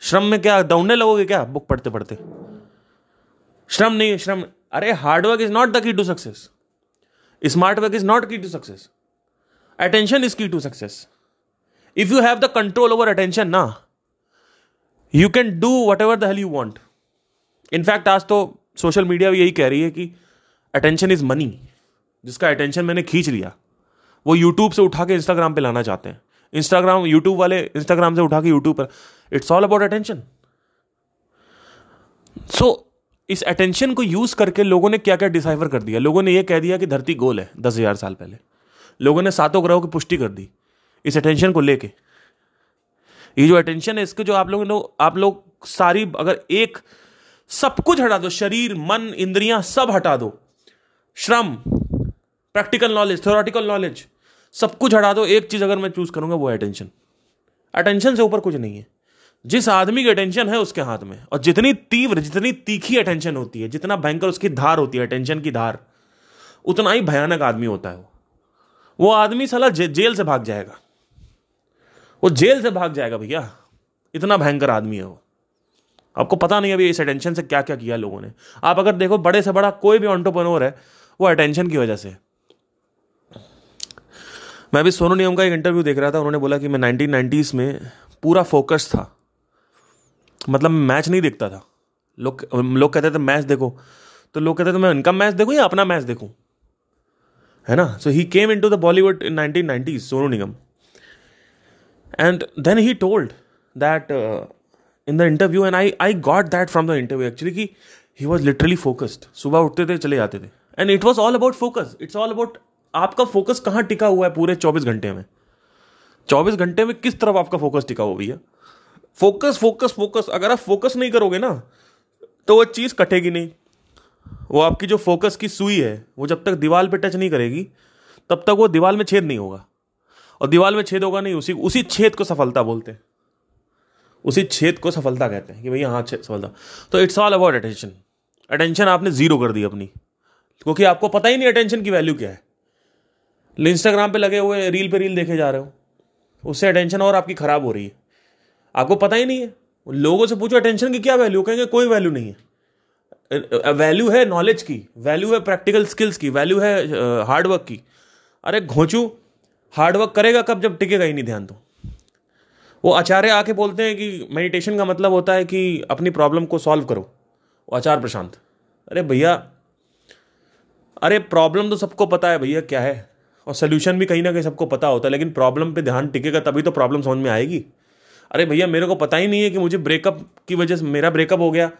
श्रम में क्या दौड़ने लगोगे क्या बुक पढ़ते पढ़ते? श्रम नहीं है, श्रम। अरे hard work is not the key to success smart work is not key to success attention is key to success if you have the control over attention ना। You can do whatever the hell you want in fact आज तो social media भी यही कह रही है कि attention is money जिसका अटेंशन मैंने खींच लिया, वो यूट्यूब से उठा के इंस्टाग्राम पे लाना चाहते हैं। इंस्टाग्राम यूट्यूब वाले इंस्टाग्राम से उठा के यूट्यूब पर it's all about attention so इस अटेंशन को यूज़ करके लोगों ने क्या क्या डिसाइफर कर दिया? लोगों ने यह कह दिया कि धरती गोल है दस हज़ार साल पहले। लोगों ने सातों ग्रहों की पुष्टि कर दी इस अटेंशन को लेके। ये जो अटेंशन है इसके जो आप लोग आप लोग सारी अगर एक सब कुछ हटा दो शरीर मन इंद्रियाँ सब हटा दो। श्रम प्रैक्टिकल नॉलेज थ्योरेटिकल नॉलेज सब कुछ हटा दो। एक चीज़ अगर मैं चूज़ करूँगा वो अटेंशन अटेंशन से ऊपर कुछ नहीं है। जिस आदमी की अटेंशन है उसके हाथ में और जितनी तीव्र जितनी तीखी अटेंशन होती है जितना भयंकर उसकी धार होती है अटेंशन की धार उतना ही भयानक आदमी होता है वो। वो आदमी साला जे, जेल से भाग जाएगा। वो जेल से भाग जाएगा भैया। इतना भयंकर आदमी है वो। आपको पता नहीं अभी इस अटेंशन से क्या क्या किया लोगों ने। आप अगर देखो, बड़े से बड़ा कोई भी ऑन्टोपनोर है, वो अटेंशन की वजह से। मैं अभी सोनू नियम का एक इंटरव्यू देख रहा था, उन्होंने बोला कि मैं नाइनटीन नाइनटीज में पूरा फोकस था। मतलब मैच नहीं देखता था। लोग लोग कहते थे, मैच देखो। तो लोग कहते थे, मैं इनका मैच देखूँ या अपना मैच देखूँ? है ना? So he came into the Bollywood in nineteen Sonu Nigam. And then he told that in the interview and I I got that from the interview actually कि ही वॉज़ लिटरली फोकस्ड सुबह उठते थे चले जाते थे and it was all about focus it's all about आपका focus कहाँ टिका हुआ है पूरे चौबीस घंटे में चौबीस घंटे में किस तरफ़ आपका फोकस टिका हुआ भैया फोकस फोकस फोकस अगर आप फोकस नहीं करोगे ना तो वो चीज़ कटेगी नहीं वो आपकी जो फोकस की सुई है वो जब तक दीवार पे टच नहीं करेगी तब तक वो दीवार में छेद नहीं होगा और दीवार में छेद होगा नहीं, उसी उसी छेद को सफलता बोलते हैं। उसी छेद को सफलता कहते हैं कि भैया हाँ सफलता। तो it's all about attention attention आपने ज़ीरो कर दी अपनी। क्योंकि आपको पता ही नहीं अटेंशन की वैल्यू क्या है। इंस्टाग्राम पे लगे हुए रील पे रील देखे जा रहे हो। उससे अटेंशन और आपकी खराब हो रही है। आपको पता ही नहीं है। लोगों से पूछो अटेंशन की क्या वैल्यू कहेंगे कोई वैल्यू नहीं है। वैल्यू है नॉलेज की। वैल्यू है प्रैक्टिकल स्किल्स की। वैल्यू है हार्डवर्क की। अरे घोंचू हार्डवर्क करेगा कब जब टिकेगा ही नहीं ध्यान तो। वो आचार्य आके बोलते हैं कि मेडिटेशन का मतलब होता है कि अपनी प्रॉब्लम को सॉल्व करो। वो आचार्य प्रशांत, अरे भैया, अरे प्रॉब्लम तो सबको पता है भैया, क्या है? और सोल्यूशन भी कहीं ना कहीं सबको पता होता है, लेकिन प्रॉब्लम पे ध्यान टिकेगा तभी तो प्रॉब्लम समझ में आएगी। अरे भैया, मेरे को पता ही नहीं है कि मुझे ब्रेकअप की वजह से, मेरा ब्रेकअप हो गया,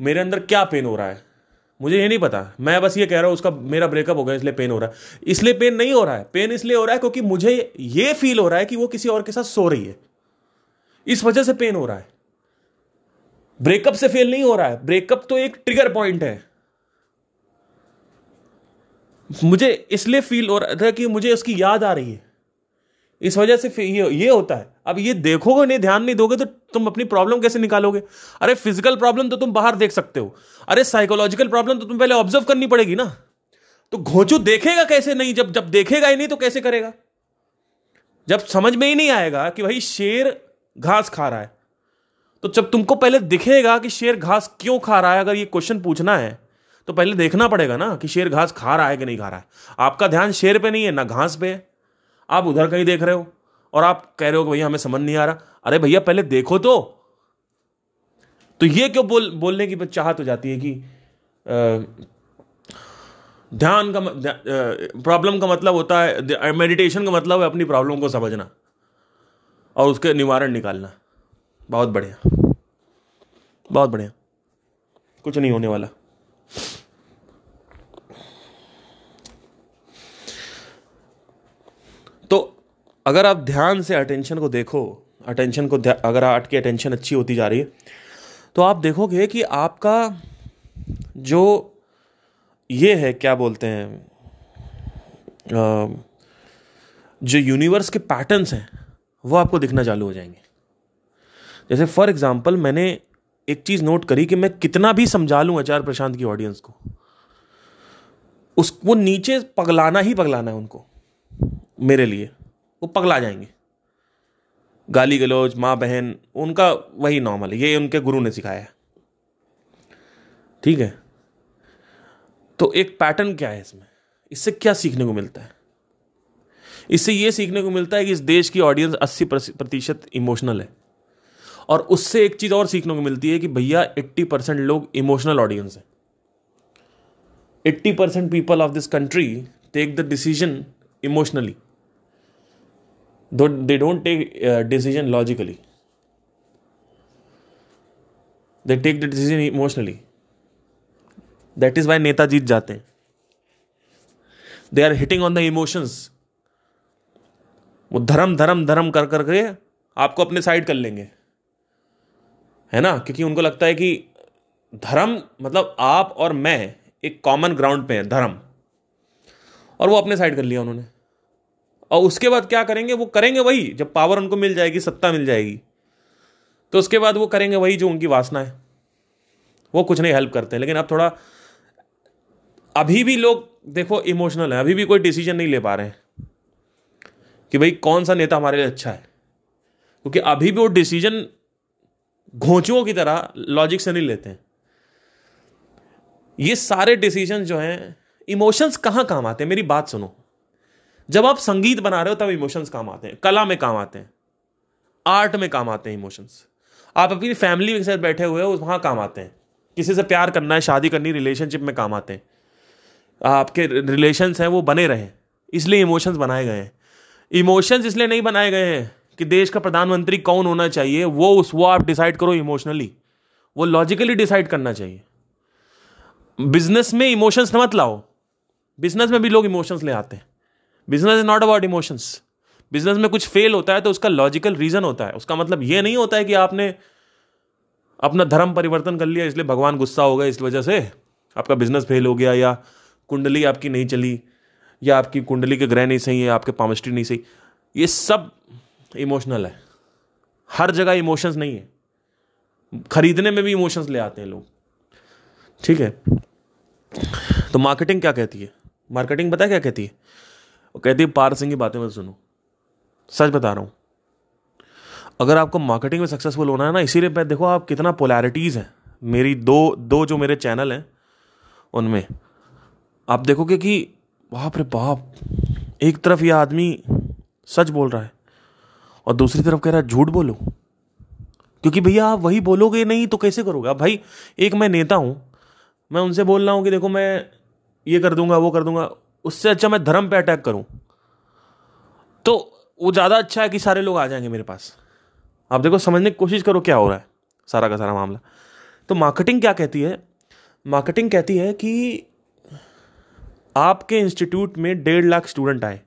मेरे अंदर क्या पेन हो रहा है। मुझे ये नहीं पता। मैं बस ये कह रहा हूँ, उसका मेरा ब्रेकअप हो गया, इसलिए पेन हो रहा है। इसलिए पेन नहीं हो रहा है। पेन इसलिए हो रहा है क्योंकि मुझे ये फील हो रहा है कि वो किसी और के साथ सो रही है। इस वजह से पेन हो रहा है। ब्रेकअप से फेल नहीं हो रहा है। ब्रेकअप तो एक ट्रिगर पॉइंट है। मुझे इसलिए फील हो रहा था कि मुझे उसकी याद आ रही है। इस वजह से ये ये होता है। अब ये देखोगे नहीं ध्यान नहीं दोगे तो तुम अपनी प्रॉब्लम कैसे निकालोगे? अरे फ़िज़िकल प्रॉब्लम तो तुम बाहर देख सकते हो। अरे साइकोलॉजिकल प्रॉब्लम तो तुम पहले ऑब्ज़र्व करनी पड़ेगी ना। तो घोचू देखेगा कैसे नहीं? जब जब देखेगा ही नहीं तो कैसे करेगा? जब समझ में ही नहीं आएगा कि भाई शेर घास खा रहा है तो जब तुमको पहले दिखेगा कि शेर घास क्यों खा रहा है, अगर ये क्वेश्चन पूछना है तो पहले देखना पड़ेगा ना कि शेर घास खा रहा है कि नहीं खा रहा है। आपका ध्यान शेर पे नहीं है, ना घास पे है। आप उधर कहीं देख रहे हो? और आप कह रहे हो कि भैया, हमें समझ नहीं आ रहा। अरे भैया, पहले देखो तो। तो ये क्यों बोल, बोलने की चाहत हो जाती है कि ध्यान का प्रॉब्लम का मतलब होता है मेडिटेशन का मतलब है अपनी प्रॉब्लम को समझना और उसके निवारण निकालना। बहुत बढ़िया। बहुत बढ़िया। कुछ नहीं होने वाला। तो अगर आप ध्यान से अटेंशन को देखो अटेंशन को अगर आपकी अटेंशन अच्छी होती जा रही है तो आप देखोगे कि आपका जो ये है, क्या बोलते हैं जो यूनिवर्स के पैटर्न्स हैं, वो आपको दिखना चालू हो जाएँगे। जैसे फॉर एग्ज़ाम्पल मैंने एक चीज़ नोट करी कि मैं कितना भी समझा लूँ आचार्य प्रशांत की ऑडियंस को, उस, वो नीचे पगलाना ही पगलाना है उनको। मेरे लिए, वो पगला जाएँगे। गाली गलौज, माँ बहन, उनका वही नॉर्मल है, ये उनके गुरु ने सिखाया है। ठीक है? तो एक पैटर्न क्या है इसमें? इससे क्या सीखने को मिलता है? इससे ये सीखने को मिलता है कि इस देश की ऑडियंस अस्सी प्रतिशत इमोशनल है। और उससे एक चीज़ और सीखने को मिलती है कि भैया, एट्टी परसेंट लोग इमोशनल ऑडियंस है। Eighty percent people of this country take the decision emotionally they don't take decision logically they take the decision emotionally that is why नेता जीत जाते हैं they are hitting on the emotions वो धर्म धर्म धर्म कर करके आपको अपने साइड कर लेंगे। है ना? क्योंकि उनको लगता है कि धर्म मतलब आप और मैं एक कॉमन ग्राउंड पे है, धर्म। और वो अपने साइड कर लिया उन्होंने। और उसके बाद क्या करेंगे? वो करेंगे वही। जब पावर उनको मिल जाएगी, सत्ता मिल जाएगी। तो उसके बाद वो करेंगे वही जो उनकी वासना है। वो कुछ नहीं हेल्प करते। हैं लेकिन अब थोड़ा, अभी भी लोग, देखो इमोशनल है। अभी भी कोई डिसीज़न नहीं ले पा रहे हैं। कि भाई, कौन सा नेता हमारे लिए अच्छा है? क्योंकि अभी भी वो डिसीज़न घोंचुओं की तरह लॉजिक से नहीं लेते हैं। ये सारे डिसीज़न जो हैं इमोशंस कहाँ काम आते हैं? मेरी बात सुनो। जब आप संगीत बना रहे हो, तब इमोशंस काम आते हैं। कला में काम आते हैं। आर्ट में काम आते हैं इमोशंस आप अपनी फैमिली के साथ बैठे हुए हो, वहाँ काम आते हैं। किसी से प्यार करना है, शादी करनी रिलेशनशिप में काम आते हैं। आपके रिलेशंस हैं, वो बने रहे। इसलिए इमोशंस बनाए गए हैं। इमोशंस इसलिए नहीं बनाए गए हैं कि देश का प्रधानमंत्री कौन होना चाहिए, वो उस, वो आप डिसाइड करो इमोशनली वो लॉजिकली डिसाइड करना चाहिए। बिज़नेस में इमोशंस मत लाओ। बिज़नेस में भी लोग इमोशंस ले आते हैं। Business is not about emotions business में कुछ फेल होता है तो उसका लॉजिकल रीजन होता है। उसका मतलब ये नहीं होता है कि आपने अपना धर्म परिवर्तन कर लिया, इसलिए भगवान गुस्सा हो गए, इस वजह से आपका बिज़नेस फेल हो गया या कुंडली आपकी नहीं चली, या आपकी कुंडली के ग्रह नहीं सही है आपके पामिस्ट्री नहीं सही। ये सब इमोशनल है। हर जगह इमोशंस नहीं है। खरीदने में भी इमोशंस ले आते हैं लोग। ठीक है? तो मार्केटिंग क्या कहती है? मार्केटिंग पता क्या कहती है? वो कहती है पार सिंह की बातें मत सुनो। सच बता रहा हूँ। अगर आपको मार्केटिंग में सक्सेसफुल होना है ना, इसीलिए मैं, देखो आप कितना पोलैरिटीज़ हैं। मेरी दो दो जो मेरे चैनल हैं, उनमें। आप देखोगे कि, बाप रे बाप, एक तरफ़ यह आदमी सच बोल रहा है और दूसरी तरफ़ कह रहा है, झूठ बोलो? क्योंकि भैया, आप वही बोलोगे नहीं तो कैसे करोगे? आप भाई, एक मैं नेता हूँ, मैं उनसे बोल रहा हूँ कि, देखो, मैं ये कर दूँगा, वो कर दूँगा। उससे अच्छा मैं धर्म पे अटैक करूँ। तो वो ज़्यादा अच्छा है कि सारे लोग आ जाएँगे मेरे पास। आप देखो, समझने की कोशिश करो क्या हो रहा है, सारा का सारा मामला। तो मार्केटिंग क्या कहती है? मार्केटिंग कहती है कि आपके इंस्टीट्यूट में डेढ़ लाख स्टूडेंट आए।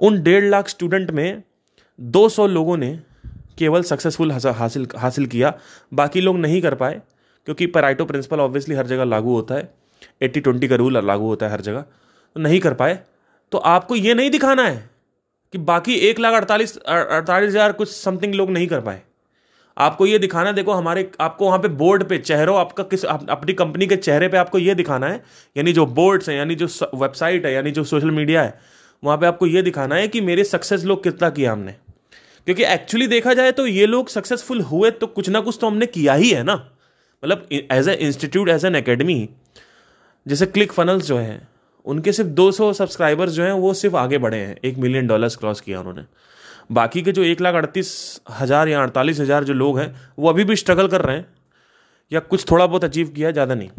उन डेढ़ लाख स्टूडेंट में 200 लोगों ने केवल सक्सेसफुल हासिल हासिल किया। बाकी लोग नहीं कर पाए, क्योंकि पराइटो प्रिंसिपल ऑब्वियसली हर जगह लागू होता है। एट्टी ट्वेंटी का रूल लागू होता है हर जगह। नहीं कर पाए तो आपको ये नहीं दिखाना है कि बाकी एक लाख अड़तालीस अड़तालीस हज़ार कुछ समथिंग लोग नहीं कर पाए। आपको ये दिखाना देखो हमारे आपको वहाँ पे बोर्ड पे चेहरों आपका किस आप, अपनी कंपनी के चेहरे पे आपको ये दिखाना है यानी जो बोर्ड्स हैं यानी जो वेबसाइट है यानी जो सोशल मीडिया है वहाँ पे आपको ये दिखाना है कि मेरे सक्सेस लोग कितना किया हमने। क्योंकि एक्चुअली देखा जाए तो ये लोग सक्सेसफुल हुए तो कुछ ना कुछ तो हमने किया ही है ना। मतलब as a institute as an academy जैसे क्लिक फनल्स जो है उनके सिर्फ़ 200 सब्सक्राइबर्स जो हैं, वो सिर्फ़ आगे बढ़े हैं। एक मिलियन डॉलर्स क्रॉस किया उन्होंने। बाकी के जो एक लाख अड़तीस हज़ार या अड़तालीस हज़ार जो लोग हैं, वो अभी भी स्ट्रगल कर रहे हैं, या कुछ थोड़ा बहुत अचीव किया, ज़्यादा नहीं।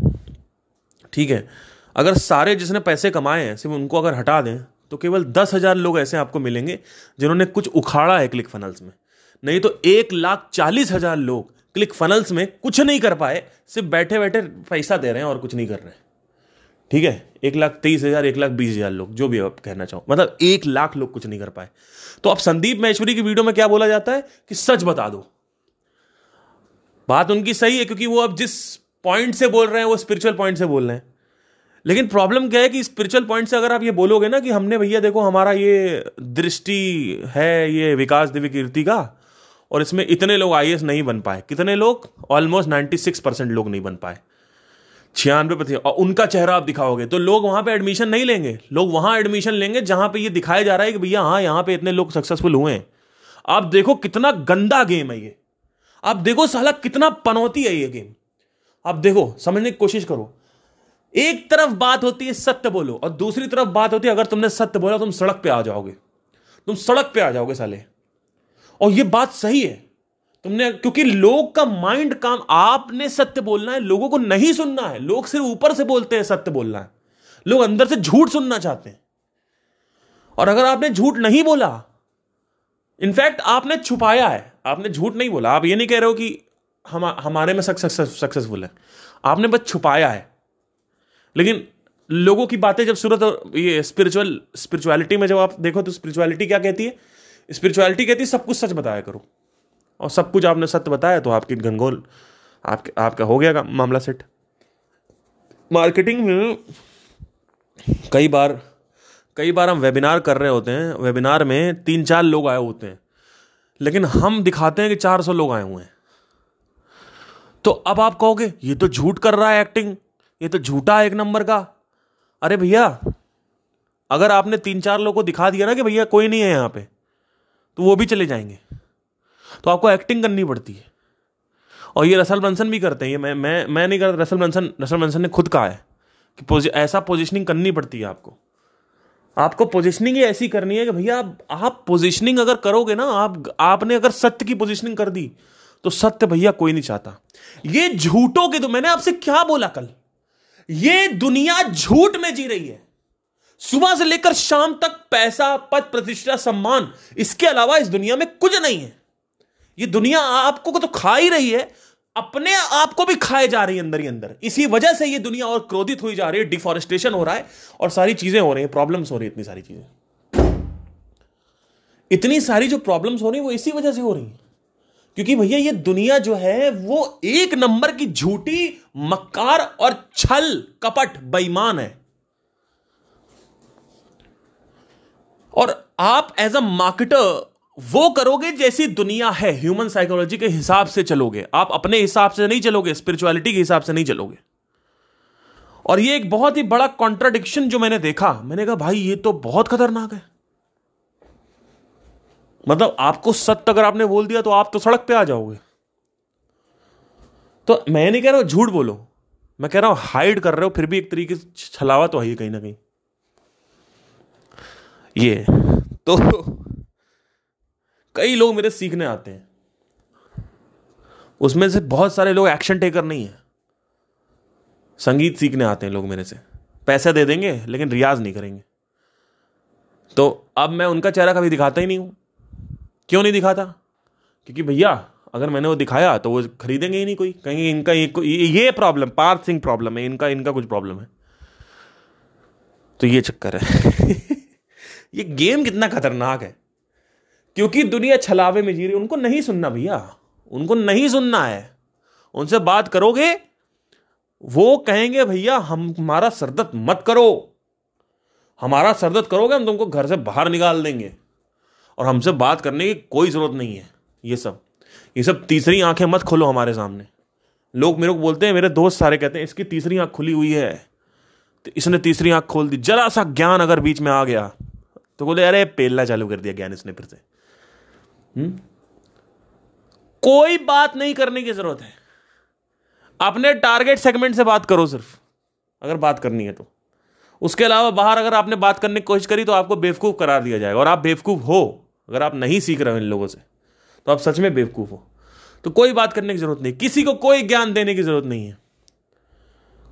ठीक है? अगर सारे जिसने पैसे कमाए हैं, सिर्फ़ उनको अगर हटा दें तो केवल दस हज़ार लोग ऐसे आपको मिलेंगे, जिन्होंने कुछ उखाड़ा है क्लिक फनल्स में। नहीं तो एक लाख चालीस हज़ार लोग क्लिक फनल्स में कुछ नहीं कर पाए, सिर्फ़ बैठे बैठे पैसा दे रहे हैं और कुछ नहीं कर रहे हैं। ठीक है? एक लाख तेईस हज़ार, एक लाख बीस हज़ार लोग, जो भी आप कहना चाहो। मतलब एक लाख लोग कुछ नहीं कर पाए। तो अब संदीप महेश्वरी की वीडियो में क्या बोला जाता है? कि सच बता दो। बात उनकी सही है, क्योंकि वो अब जिस पॉइंट से बोल रहे हैं, वो स्पिरिचुअल पॉइंट से बोल रहे हैं। लेकिन प्रॉब्लम क्या है कि स्पिरिचुअल पॉइंट से अगर आप ये बोलोगे ना कि हमने भैया देखो, हमारा ये दृष्टि है, ये विकास देवी कीर्ति का, और इसमें इतने लोग आई नहीं बन पाए। कितने लोग? ऑलमोस्ट नाइन्टी सिक्स परसेंट लोग नहीं बन पाए। छियानवे प्रतिशत। और उनका चेहरा आप दिखाओगे तो लोग वहाँ पे एडमिशन नहीं लेंगे। लोग वहाँ एडमिशन लेंगे जहाँ पे ये दिखाया जा रहा है कि भैया हाँ यहाँ पे इतने लोग सक्सेसफुल हुए हैं। आप देखो कितना गंदा गेम है ये। आप देखो साला कितना पनौती है ये गेम आप देखो, समझने की कोशिश करो। एक तरफ़ बात होती है सत्य बोलो, और दूसरी तरफ़ बात होती है अगर तुमने सत्य बोला, तुम सड़क पे आ जाओगे। तुम सड़क पे आ जाओगे साले। और ये बात सही है। तुमने, क्योंकि लोग का माइंड काम, आपने सत्य बोलना है, लोगों को नहीं सुनना है। लोग सिर्फ़ ऊपर से बोलते हैं, सत्य बोलना है। लोग अंदर से झूठ सुनना चाहते हैं। और अगर आपने झूठ नहीं बोला, इनफैक्ट आपने छुपाया है, आपने झूठ नहीं बोला। आप ये नहीं कह रहे हो कि हम, हमारे में सक्सेसफुल है। आपने बस छुपाया है। लेकिन लोगों की बातें जब सूरत ये स्पिरिचुअल स्पिरिचुअलिटी में जब आप देखो तो स्पिरिचुअलिटी क्या कहती है? स्पिरिचुअलिटी कहती है, सब कुछ सच बताया करो। और सब कुछ आपने सत्य बताया तो आपकी गंगोल, आपके, आपका हो गया मामला सेट। मार्केटिंग में कई बार कई बार हम वेबिनार कर रहे होते हैं वेबिनार में तीन चार लोग आए होते हैं, लेकिन हम दिखाते हैं कि चार सौ लोग आए हुए हैं। तो अब आप कहोगे, ये तो झूठ कर रहा है एक्टिंग ये तो झूठा है एक नंबर का। अरे भैया, अगर आपने तीन चार लोगों को दिखा दिया ना कि भैया कोई नहीं है यहाँ पे तो वो भी चले जाएँगे। तो आपको एक्टिंग करनी पड़ती है। और ये रसल बंसन भी करते हैं। ये मैं मैं मैं नहीं करता रसल बंसन रसल बंसन ने खुद कहा है कि पोजि, ऐसा पोजिशनिंग करनी पड़ती है आपको। आपको पोजिशनिंग ही ऐसी करनी है कि भैया आप, आप पोजिशनिंग अगर करोगे ना आप आपने अगर सत्य की पोजिशनिंग कर दी तो सत्य भैया कोई नहीं चाहता। ये झूठों के तो मैंने आपसे क्या बोला कल? ये दुनिया झूठ में जी रही है। सुबह से लेकर शाम तक पैसा पद प्रतिष्ठा सम्मान इसके अलावा इस दुनिया में कुछ नहीं है। ये दुनिया आपको तो खा ही रही है, अपने आप को भी खाए जा रही है अंदर ही अंदर। इसी वजह से ये दुनिया और क्रोधित हुई जा रही है डिफॉरेस्टेशन हो रहा है और सारी चीज़ें हो रही हैं प्रॉब्लम्स हो रही है, इतनी सारी चीज़ें। इतनी सारी जो प्रॉब्लम्स हो रही है, वो इसी वजह से हो रही है। क्योंकि भैया ये दुनिया जो है, वो एक नंबर की झूठी मक्कार और छल कपट बेईमान है। और आप एज अ मार्केटर वो करोगे जैसी दुनिया है ह्यूमन साइकोलॉजी के हिसाब से चलोगे। आप अपने हिसाब से नहीं चलोगे स्पिरिचुअलिटी के हिसाब से नहीं चलोगे। और ये एक बहुत ही बड़ा कॉन्ट्राडिक्शन जो मैंने देखा। मैंने कहा, भाई, ये तो बहुत खतरनाक है। मतलब आपको सत्य अगर आपने बोल दिया तो आप तो सड़क पे आ जाओगे। तो मैं नहीं कह रहा हूँ, झूठ बोलो। मैं कह रहा हूँ हाइड कर रहे हो, फिर भी एक तरीके से छलावा तो है कहीं ना कहीं। ये तो कई लोग मेरे सीखने आते हैं। उसमें से बहुत सारे लोग एक्शन टेकर नहीं है। संगीत सीखने आते हैं लोग मेरे से। पैसे दे देंगे, लेकिन रियाज नहीं करेंगे। तो अब मैं उनका चेहरा कभी दिखाता ही नहीं हूँ। क्यों नहीं दिखाता? क्योंकि भैया, अगर मैंने वो दिखाया तो वो खरीदेंगे ही नहीं कोई। कहेंगे इनका ये ये प्रॉब्लम पार्थ सिंह प्रॉब्लम है, इनका इनका कुछ प्रॉब्लम है। तो ये चक्कर है। [LAUGHS] ये गेम कितना खतरनाक है। क्योंकि दुनिया छलावे में जी रही उनको नहीं सुनना भैया, उनको नहीं सुनना है। उनसे बात करोगे, वो कहेंगे, भैया, हम, हमारा सरदर्द मत करो। हमारा सरदर्द करोगे, हम तुमको घर से बाहर निकाल देंगे। और हमसे बात करने की कोई ज़रूरत नहीं है। ये सब ये सब तीसरी आँखें मत खोलो हमारे सामने। लोग मेरे को बोलते हैं, मेरे दोस्त सारे कहते हैं, इसकी तीसरी आँख खुली हुई है। तो इसने तीसरी आँख खोल दी। जरा सा ज्ञान अगर बीच में आ गया तो बोले, अरे पेलना चालू कर दिया ज्ञान इसने फिर से। हम्म? कोई बात नहीं करने की ज़रूरत है। अपने टारगेट सेगमेंट से बात करो सिर्फ़, अगर बात करनी है तो। उसके अलावा बाहर अगर आपने बात करने की कोशिश करी तो आपको बेवकूफ़ करार दिया जाएगा, और आप बेवकूफ़ हो, अगर आप नहीं सीख रहे हो इन लोगों से तो आप सच में बेवकूफ़ हो। तो कोई बात करने की ज़रूरत नहीं, किसी को कोई ज्ञान देने की ज़रूरत नहीं है।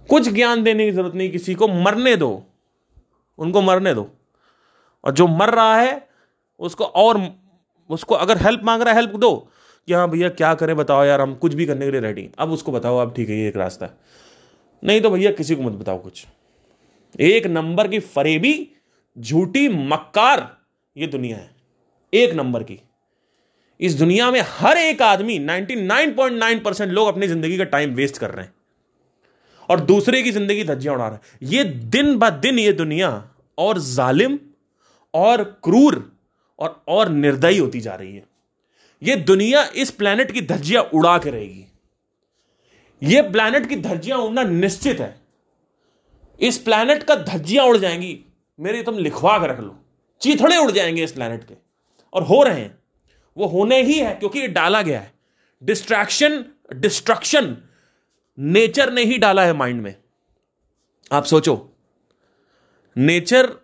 कुछ ज्ञान देने की ज़रूरत नहीं, किसी को मरने दो, उनको मरने दो। और जो मर रहा है, उसको और उसको अगर हेल्प मांग रहा है हेल्प दो। कि हाँ भैया, क्या करें, बताओ यार, हम कुछ भी करने के लिए रेडी अब उसको बताओ, अब ठीक है, ये एक रास्ता है। नहीं तो भैया, किसी को मत बताओ कुछ। एक नंबर की फरेबी, झूठी मक्कार, ये दुनिया है। एक नंबर की। इस दुनिया में हर एक आदमी 99.9 परसेंट लोग अपनी ज़िंदगी का टाइम वेस्ट कर रहे हैं। और दूसरे की ज़िंदगी धज्जियाँ उड़ा रहे हैं। ये दिन ब दिन ये दुनिया और जालिम और क्रूर और और निर्दयी होती जा रही है। ये दुनिया इस प्लेनेट की धज्जियाँ उड़ा के रहेगी। ये प्लेनेट की धज्जियाँ उड़ना निश्चित है। इस प्लेनेट का धज्जियाँ उड़ जाएँगी। मेरे तुम लिखवा के रख लो। चीथड़े उड़ जाएँगे इस प्लेनेट के। और हो रहे हैं। वो होने ही है क्योंकि ये डाला गया है। डिस्ट्रैक्शन डिस्ट्रक्शन नेचर ने ही डाला है माइंड में। आप सोचो। नेचर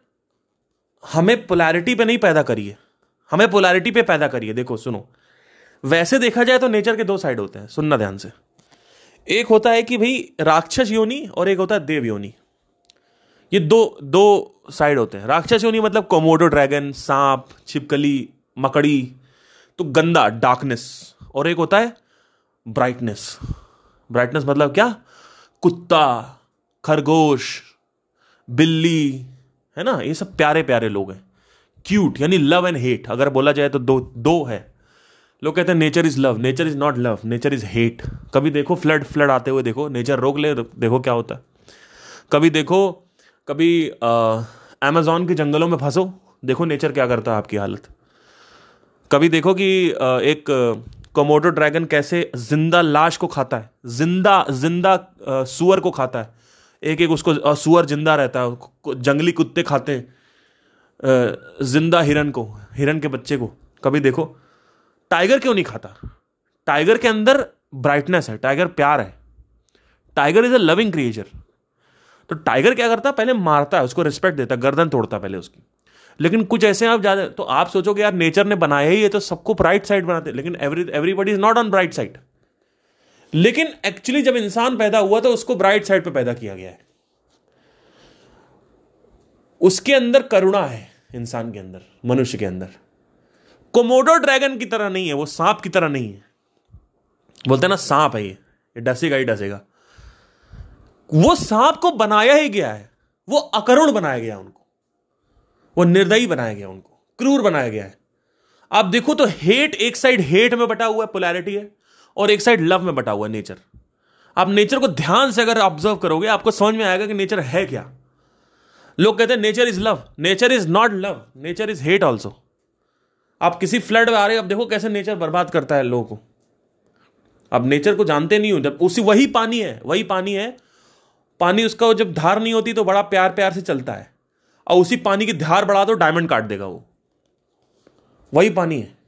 हमें पोलैरिटी पे नहीं पैदा करिए। हमें पोलैरिटी पे पैदा करिए। देखो, सुनो। वैसे देखा जाए तो नेचर के दो साइड होते हैं, सुनना ध्यान से। एक होता है कि भाई, राक्षस योनि और एक होता है देव योनि। ये दो दो साइड होते हैं। राक्षस योनि मतलब कोमोडो ड्रैगन सांप, छिपकली, मकड़ी तो गंदा डार्कनेस और एक होता है ब्राइटनेस ब्राइटनेस मतलब क्या? कुत्ता, खरगोश, बिल्ली। है ना? ये सब प्यारे प्यारे लोग हैं। क्यूट यानी लव एंड हेट अगर बोला जाए तो दो दो है। लोग कहते हैं nature is love nature is not love nature is hate कभी देखो फ्लड फ्लड आते हुए देखो नेचर रोक ले देखो क्या होता है। कभी देखो कभी अमेजोन के जंगलों में फंसो देखो नेचर क्या करता है आपकी हालत। कभी देखो कि आ, एक कोमोडो ड्रैगन कैसे ज़िंदा लाश को खाता है ज़िंदा ज़िंदा सुअर को खाता है। एक एक उसको सुअर ज़िंदा रहता है जंगली कुत्ते खाते हैं। ज़िंदा हिरन को, हिरन के बच्चे को। कभी देखो, टाइगर क्यों नहीं खाता? टाइगर के अंदर ब्राइटनेस है, टाइगर प्यार है। Tiger is a loving creature. तो टाइगर क्या करता? है पहले मारता है, उसको रिस्पेक्ट देता है, गर्दन तोड़ता पहले उसकी। लेकिन कुछ ऐसे आप ज़्यादा तो आप सोचोगे यार, नेचर ने बनाया ही है तो सबको ब्राइट साइड बनाते लेकिन every everybody is not on bright side लेकिन एक्चुअली जब इंसान पैदा हुआ तो उसको ब्राइट साइड पे पैदा किया गया है। उसके अंदर करुणा है, इंसान के अंदर, मनुष्य के अंदर। कोमोडो ड्रैगन की तरह नहीं है, वो सांप की तरह नहीं है। बोलते ना, सांप है ये डसेगा ही डसेगा। वो सांप को बनाया ही गया है, वो अकरुण बनाया गया उनको। वो निर्दयी बनाया गया उनको, क्रूर बनाया गया है। आप देखो तो हेट एक साइड हेट में बटा हुआ है पोलैरिटी है। और एक साइड लव में बटा हुआ नेचर। आप नेचर को ध्यान से अगर ऑब्ज़र्व करोगे, आपको समझ में आएगा कि नेचर है क्या। लोग कहते हैं, nature is love nature is not love nature is hate also आप किसी फ्लड में आ रहे हो अब देखो कैसे नेचर बर्बाद करता है लोगों को। अब नेचर को जानते नहीं हो, जब उसी वही पानी है, वही पानी है, पानी उसका जब धार नहीं होती तो बड़ा प्यार प्यार से चलता है। और उसी पानी की धार बढ़ा दो डायमंड काट देगा वो। वही पानी है।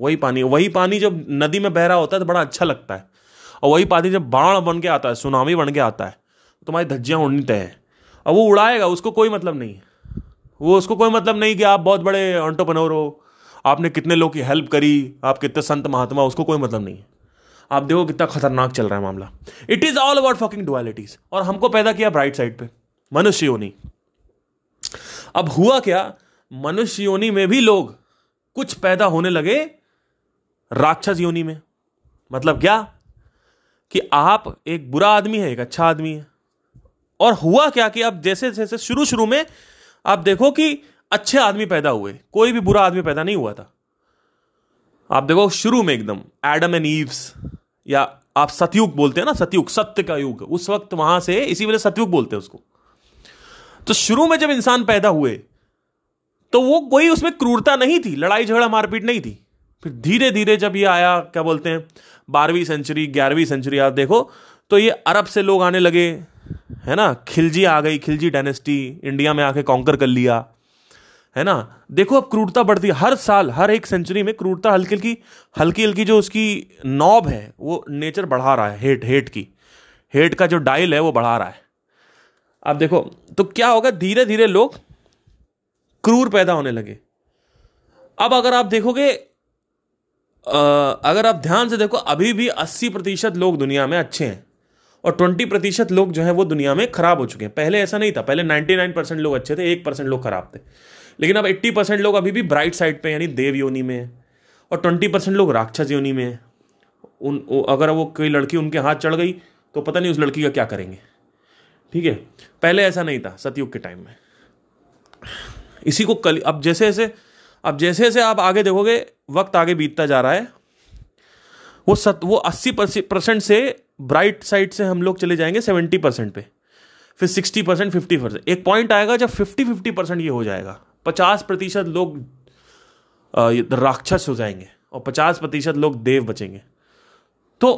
वही पानी वही पानी जब नदी में बह रहा होता है तो बड़ा अच्छा लगता है। और वही पानी जब बाढ़ बन के आता है, सुनामी बन के आता है तो तुम्हारी धज्जियाँ उड़नी तय है। और वो उड़ाएगा, उसको कोई मतलब नहीं वो उसको कोई मतलब नहीं कि आप बहुत बड़े ऑन्टोपनोर हो, आपने कितने लोग की हेल्प करी, आप कितने संत महात्मा उसको कोई मतलब नहीं है। आप देखो कितना खतरनाक चल रहा है मामला। It is all about fucking dualities और हमको पैदा किया ब्राइट साइड पे मनुष्य योनि अब हुआ क्या मनुष्य योनि में भी लोग कुछ पैदा होने लगे राक्षस योनि में। मतलब क्या? कि आप एक बुरा आदमी है, एक अच्छा आदमी है। और हुआ क्या कि अब जैसे जैसे शुरू शुरू में आप देखो कि अच्छे आदमी पैदा हुए, कोई भी बुरा आदमी पैदा नहीं हुआ था। आप देखो शुरू में एकदम, एडम एंड ईव्स, या आप सतयुग बोलते हैं ना, सतयुग, सत्य का युग, उस वक्त वहाँ से, इसी वजह सतयुग बोलते हैं उसको। तो शुरू में जब इंसान पैदा हुए तो वो कोई उसमें क्रूरता नहीं थी लड़ाई झगड़ा मारपीट नहीं थी। फिर धीरे धीरे जब ये आया, क्या बोलते हैं, बारहवीं सेंचुरी ग्यारहवीं सेंचुरी आप देखो तो ये अरब से लोग आने लगे, है ना? खिलजी आ गई, खिलजी डायनेस्टी इंडिया में आके कॉन्कर कर लिया, है ना? देखो अब क्रूरता बढ़ती हर साल, हर एक सेंचुरी में क्रूरता हल्की हल्की हल्की हल्की जो उसकी नॉब है, वो नेचर बढ़ा रहा है हेट हेट की। हेट का जो डायल है, वो बढ़ा रहा है। अब देखो तो क्या होगा धीरे धीरे लोग क्रूर पैदा होने लगे। अब अगर आप देखोगे अगर आप ध्यान से देखो, अभी भी 80 प्रतिशत लोग दुनिया में अच्छे हैं और 20 प्रतिशत लोग जो है वो दुनिया में खराब हो चुके हैं। पहले ऐसा नहीं था। पहले 99 परसेंट लोग अच्छे थे, एक परसेंट लोग खराब थे। लेकिन अब 80 परसेंट लोग अभी भी ब्राइट साइड पे यानी देव योनी में और 20 परसेंट लोग राक्षस योनी में उन अगर वो कोई लड़की उनके हाथ चढ़ गई तो पता नहीं उस लड़की का क्या करेंगे। ठीक है? पहले ऐसा नहीं था, सतयुग के टाइम में। इसी को कल, अब जैसे जैसे अब जैसे जैसे आप आगे देखोगे, वक्त आगे बीतता जा रहा है। वो सत, वो अस्सी परसेंट से ब्राइट साइड से हम लोग चले जाएँगे सेवेंटी परसेंट पे। फिर सिक्सटी परसेंट, फिफ्टी परसेंट। एक पॉइंट आएगा जब फिफ्टी फिफ्टी परसेंट ये हो जाएगा। पचास प्रतिशत लोग राक्षस हो जाएँगे और पचास प्रतिशत लोग देव बचेंगे। तो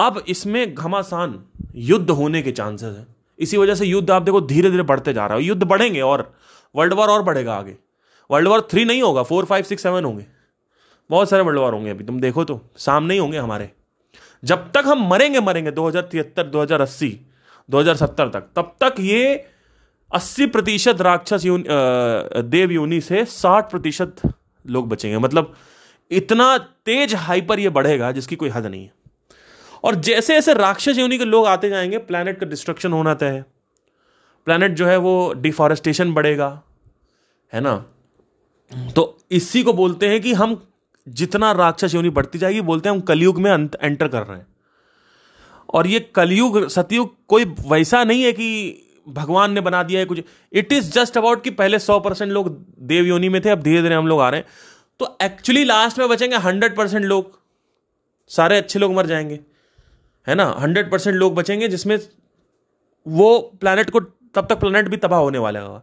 अब इसमें घमासान युद्ध होने के चांसेस है। इसी वजह से युद्ध आप देखो धीरे धीरे बढ़ते जा रहा है युद्ध बढ़ेंगे और वर्ल्ड वॉर और बढ़ेगा आगे। वर्ल्ड वॉर थ्री नहीं होगा फोर फाइव सिक्स सेवन होंगे। बहुत सारे वर्ल्ड वॉर होंगे अभी, तुम देखो तो सामने ही होंगे हमारे। जब तक हम मरेंगे मरेंगे, दो हज़ार तिहत्तर, दो हज़ार अस्सी, दो हज़ार सत्तर तक, तब तक ये अस्सी प्रतिशत राक्षस यून देव योनि से साठ प्रतिशत लोग बचेंगे। मतलब इतना तेज हाइपर ये बढ़ेगा जिसकी कोई हद नहीं है। और जैसे जैसे राक्षस योनि के लोग आते जाएँगे प्लानट का डिस्ट्रक्शन होना तय है। प्लैनेट जो है वो डिफॉरेस्टेशन बढ़ेगा, है ना? तो इसी को बोलते हैं कि हम जितना राक्षस योनि बढ़ती जाएगी, बोलते हैं हम कलयुग में एंटर कर रहे हैं। और ये कलयुग, सतयुग कोई वैसा नहीं है कि भगवान ने बना दिया है कुछ। इट इज़ जस्ट अबाउट कि पहले सौ परसेंट लोग देव योनि में थे, अब धीरे धीरे हम लोग आ रहे हैं। तो एक्चुअली लास्ट में बचेंगे हंड्रेड परसेंट लोग। सारे अच्छे लोग मर जाएँगे। है ना? हंड्रेड परसेंट लोग बचेंगे जिसमें वो प्लानट को, तब तक प्लानट भी तबाह होने वाला होगा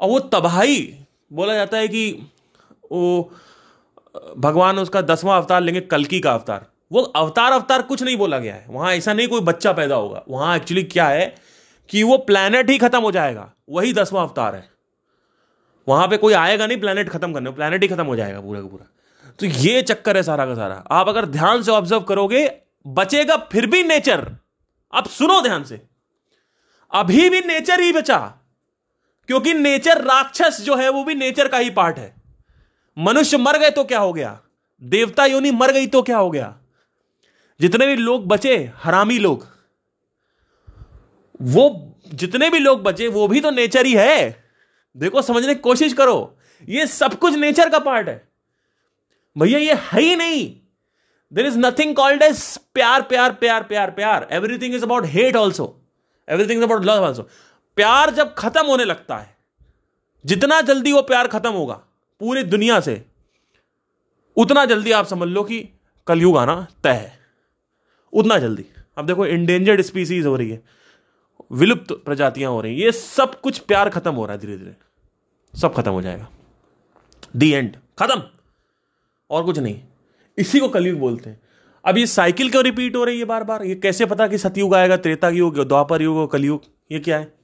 और वो तबाही बोला जाता है कि वो, भगवान उसका दसवां अवतार लेंगे कलकी का अवतार। वो अवतार अवतार कुछ नहीं बोला गया है। वहाँ ऐसा नहीं कोई बच्चा पैदा होगा। वहाँ एक्चुअली क्या है कि वो प्लैनेट ही खत्म हो जाएगा। वही दसवां अवतार है। वहाँ पे कोई आएगा नहीं प्लैनेट खत्म करने प्लैनेट ही खत्म हो जाएगा पूरा का पूरा। तो ये चक्कर है सारा का सारा। आप अगर ध्यान से ऑब्ज़र्व करोगे, बचेगा फिर भी नेचर आप सुनो ध्यान से। अभी भी नेचर ही बचा। क्योंकि नेचर राक्षस जो है वो भी नेचर का ही पार्ट है। मनुष्य मर गए तो क्या हो गया? देवता योनि मर गई तो क्या हो गया? जितने भी लोग बचे, हरामी लोग, वो जितने भी लोग बचे, वो भी तो नेचर ही है। देखो, समझने की कोशिश करो, ये सब कुछ नेचर का पार्ट है। भैया, ये है ही नहीं। There is nothing called as प्यार प्यार प्यार प्यार प्यार। Everything is about hate also everything is about love also प्यार जब खत्म होने लगता है, जितना जल्दी वो प्यार खत्म होगा, पूरी दुनिया से, उतना जल्दी आप समझ लो कि कलयुग आना तय है। उतना जल्दी। अब देखो इंडेंजर्ड स्पीसीज हो रही है, विलुप्त प्रजातियाँ हो रही हैं, ये सब कुछ प्यार खत्म हो रहा है धीरे धीरे सब खत्म हो जाएगा। दी एंड खत्म। और कुछ नहीं। इसी को कलयुग बोलते हैं। अब ये साइकिल क्यों रिपीट हो रही है बार बार ये कैसे पता कि सतयुग आएगा, त्रेता युग, द्वापर युग और कलयुग? ये क्या है?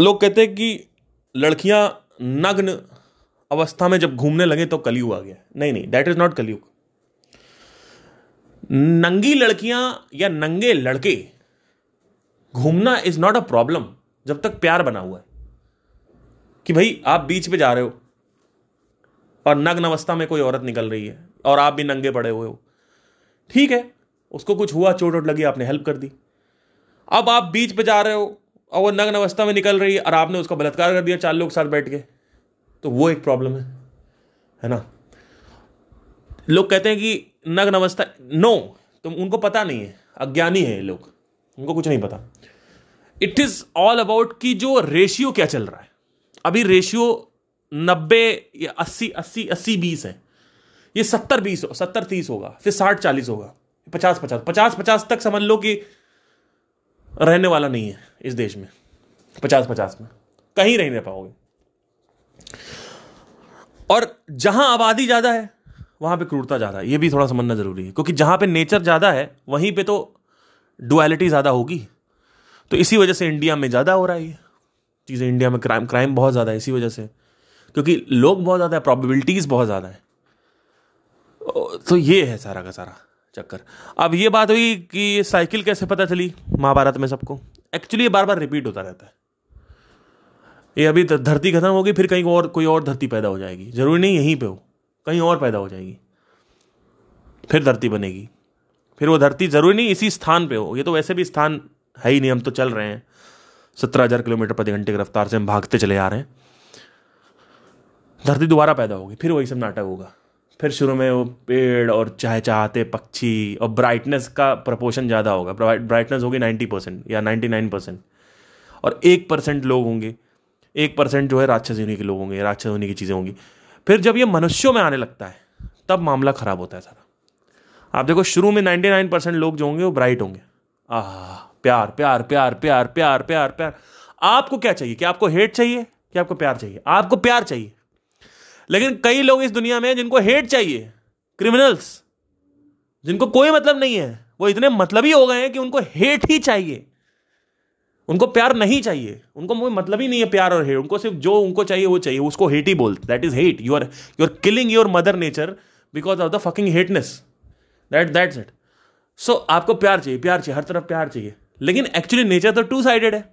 लोग कहते हैं कि लड़कियाँ नग्न अवस्था में जब घूमने लगे तो कलयुग आ गया। नहीं नहीं दैट इज़ नॉट कलयुग। नंगी लड़कियाँ या नंगे लड़के, घूमना इज़ नॉट अ प्रॉब्लम जब तक प्यार बना हुआ है। कि भाई, आप बीच पे जा रहे हो और नग्न अवस्था में कोई औरत निकल रही है और आप भी नंगे पड़े हुए हो। ठीक है, उसको कुछ हुआ, चोट वोट लगी, आपने हेल्प कर दी। अब आप बीच पे जा रहे हो और वो नग्न अवस्था में निकल रही है और आपने उसका बलात्कार कर दिया चार लोग साथ बैठ के। तो वो एक प्रॉब्लम है है ना? लोग कहते हैं कि नग्न अवस्था नो तो उनको पता नहीं है, अज्ञानी है लोग, उनको कुछ नहीं पता। इट इज़ ऑल अबाउट कि जो रेशियो क्या चल रहा है। अभी रेशियो नब्बे या अस्सी अस्सी अस्सी, बीस है। ये सत्तर, बीस सत्तर, तीस होगा, फिर साठ, चालीस होगा पचास पचास पचास पचास तक समझ लो कि रहने वाला नहीं है इस देश में। पचास पचास में। कहीं नहीं रह पाओगे। और जहाँ आबादी ज़्यादा है, वहाँ पे क्रूरता ज़्यादा है। ये भी थोड़ा समझना ज़रूरी है, क्योंकि जहाँ पे नेचर ज़्यादा है, वहीं पे तो डुअलिटी ज़्यादा होगी। तो इसी वजह से इंडिया में ज़्यादा हो रहा है ये। चीज़ें इंडिया में क्राइम क्राइम बहुत ज़्यादा है, इसी वजह से। क्योंकि लोग बहुत ज़्यादा है प्रॉबिलिटीज बहुत ज़्यादा है। तो ये है सारा का सारा। चक्कर। अब ये बात हुई कि साइकिल कैसे पता चली महाभारत में सबको? एक्चुअली ये बार बार रिपीट होता रहता है। ये अभी धरती खत्म होगी, फिर कहीं और, कोई और धरती पैदा हो जाएगी। ज़रूरी नहीं यहीं पे हो, कहीं और पैदा हो जाएगी। फिर धरती बनेगी। फिर वो धरती ज़रूरी नहीं इसी स्थान पे हो। ये तो वैसे भी स्थान है ही नहीं, हम तो चल रहे हैं। सत्रह हज़ार किलोमीटर प्रति घंटे की रफ्तार से हम भागते चले आ रहे हैं। धरती दोबारा पैदा होगी, फिर वही सब नाटक होगा। फिर शुरू में वो पेड़ और चाहे चाहते पक्षी और ब्राइटनेस का प्रपोर्शन ज़्यादा होगा। ब्राइटनेस होगी नाइन्टी परसेंट या नाइन्टी नाइन परसेंट और एक परसेंट लोग होंगे। एक परसेंट जो है राक्षस होने के लोग होंगे, राक्षस होने की चीज़ें होंगी। फिर जब ये मनुष्यों में आने लगता है, तब मामला खराब होता है सारा। आप देखो, शुरू में नाइन्टी नाइन परसेंट लोग जो होंगे, वो ब्राइट होंगे। आह, प्यार प्यार प्यार प्यार प्यार प्यार प्यार। आपको क्या चाहिए? क्या आपको हेट चाहिए? क्या आपको प्यार चाहिए? आपको प्यार चाहिए। लेकिन कई लोग इस दुनिया में जिनको हेट चाहिए क्रिमिनल्स जिनको कोई मतलब नहीं है। वो इतने मतलब ही हो गए हैं कि उनको हेट ही चाहिए। उनको प्यार नहीं चाहिए। उनको कोई मतलब ही नहीं है प्यार और हेट उनको सिर्फ़ जो उनको चाहिए, वो चाहिए। उसको हेट ही बोलते that is hate you are you are killing your mother nature because of the fucking hateness that that's it so आपको प्यार चाहिए प्यार चाहिए, हर तरफ़ प्यार चाहिए। लेकिन एक्चुअली नेचर तो टू साइडेड है।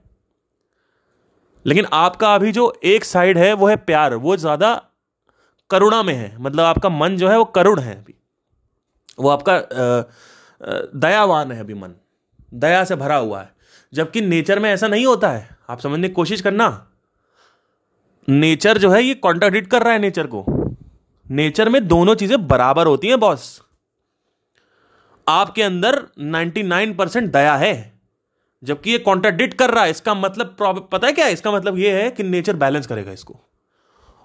लेकिन आपका अभी जो एक साइड है, वो है प्यार। वो ज़्यादा करुणा में है मतलब आपका मन जो है वो करुण है अभी। वो आपका दयावान है अभी मन, दया से भरा हुआ है। जबकि नेचर में ऐसा नहीं होता है, आप समझने की कोशिश करना। नेचर जो है ये कॉन्ट्राडिक्ट कर रहा है नेचर को। नेचर में दोनों चीज़ें बराबर होती हैं बॉस आपके अंदर 99 परसेंट दया है, जबकि ये कॉन्ट्राडिक्ट कर रहा है। इसका मतलब पता है क्या इसका मतलब ये है कि नेचर बैलेंस करेगा इसको।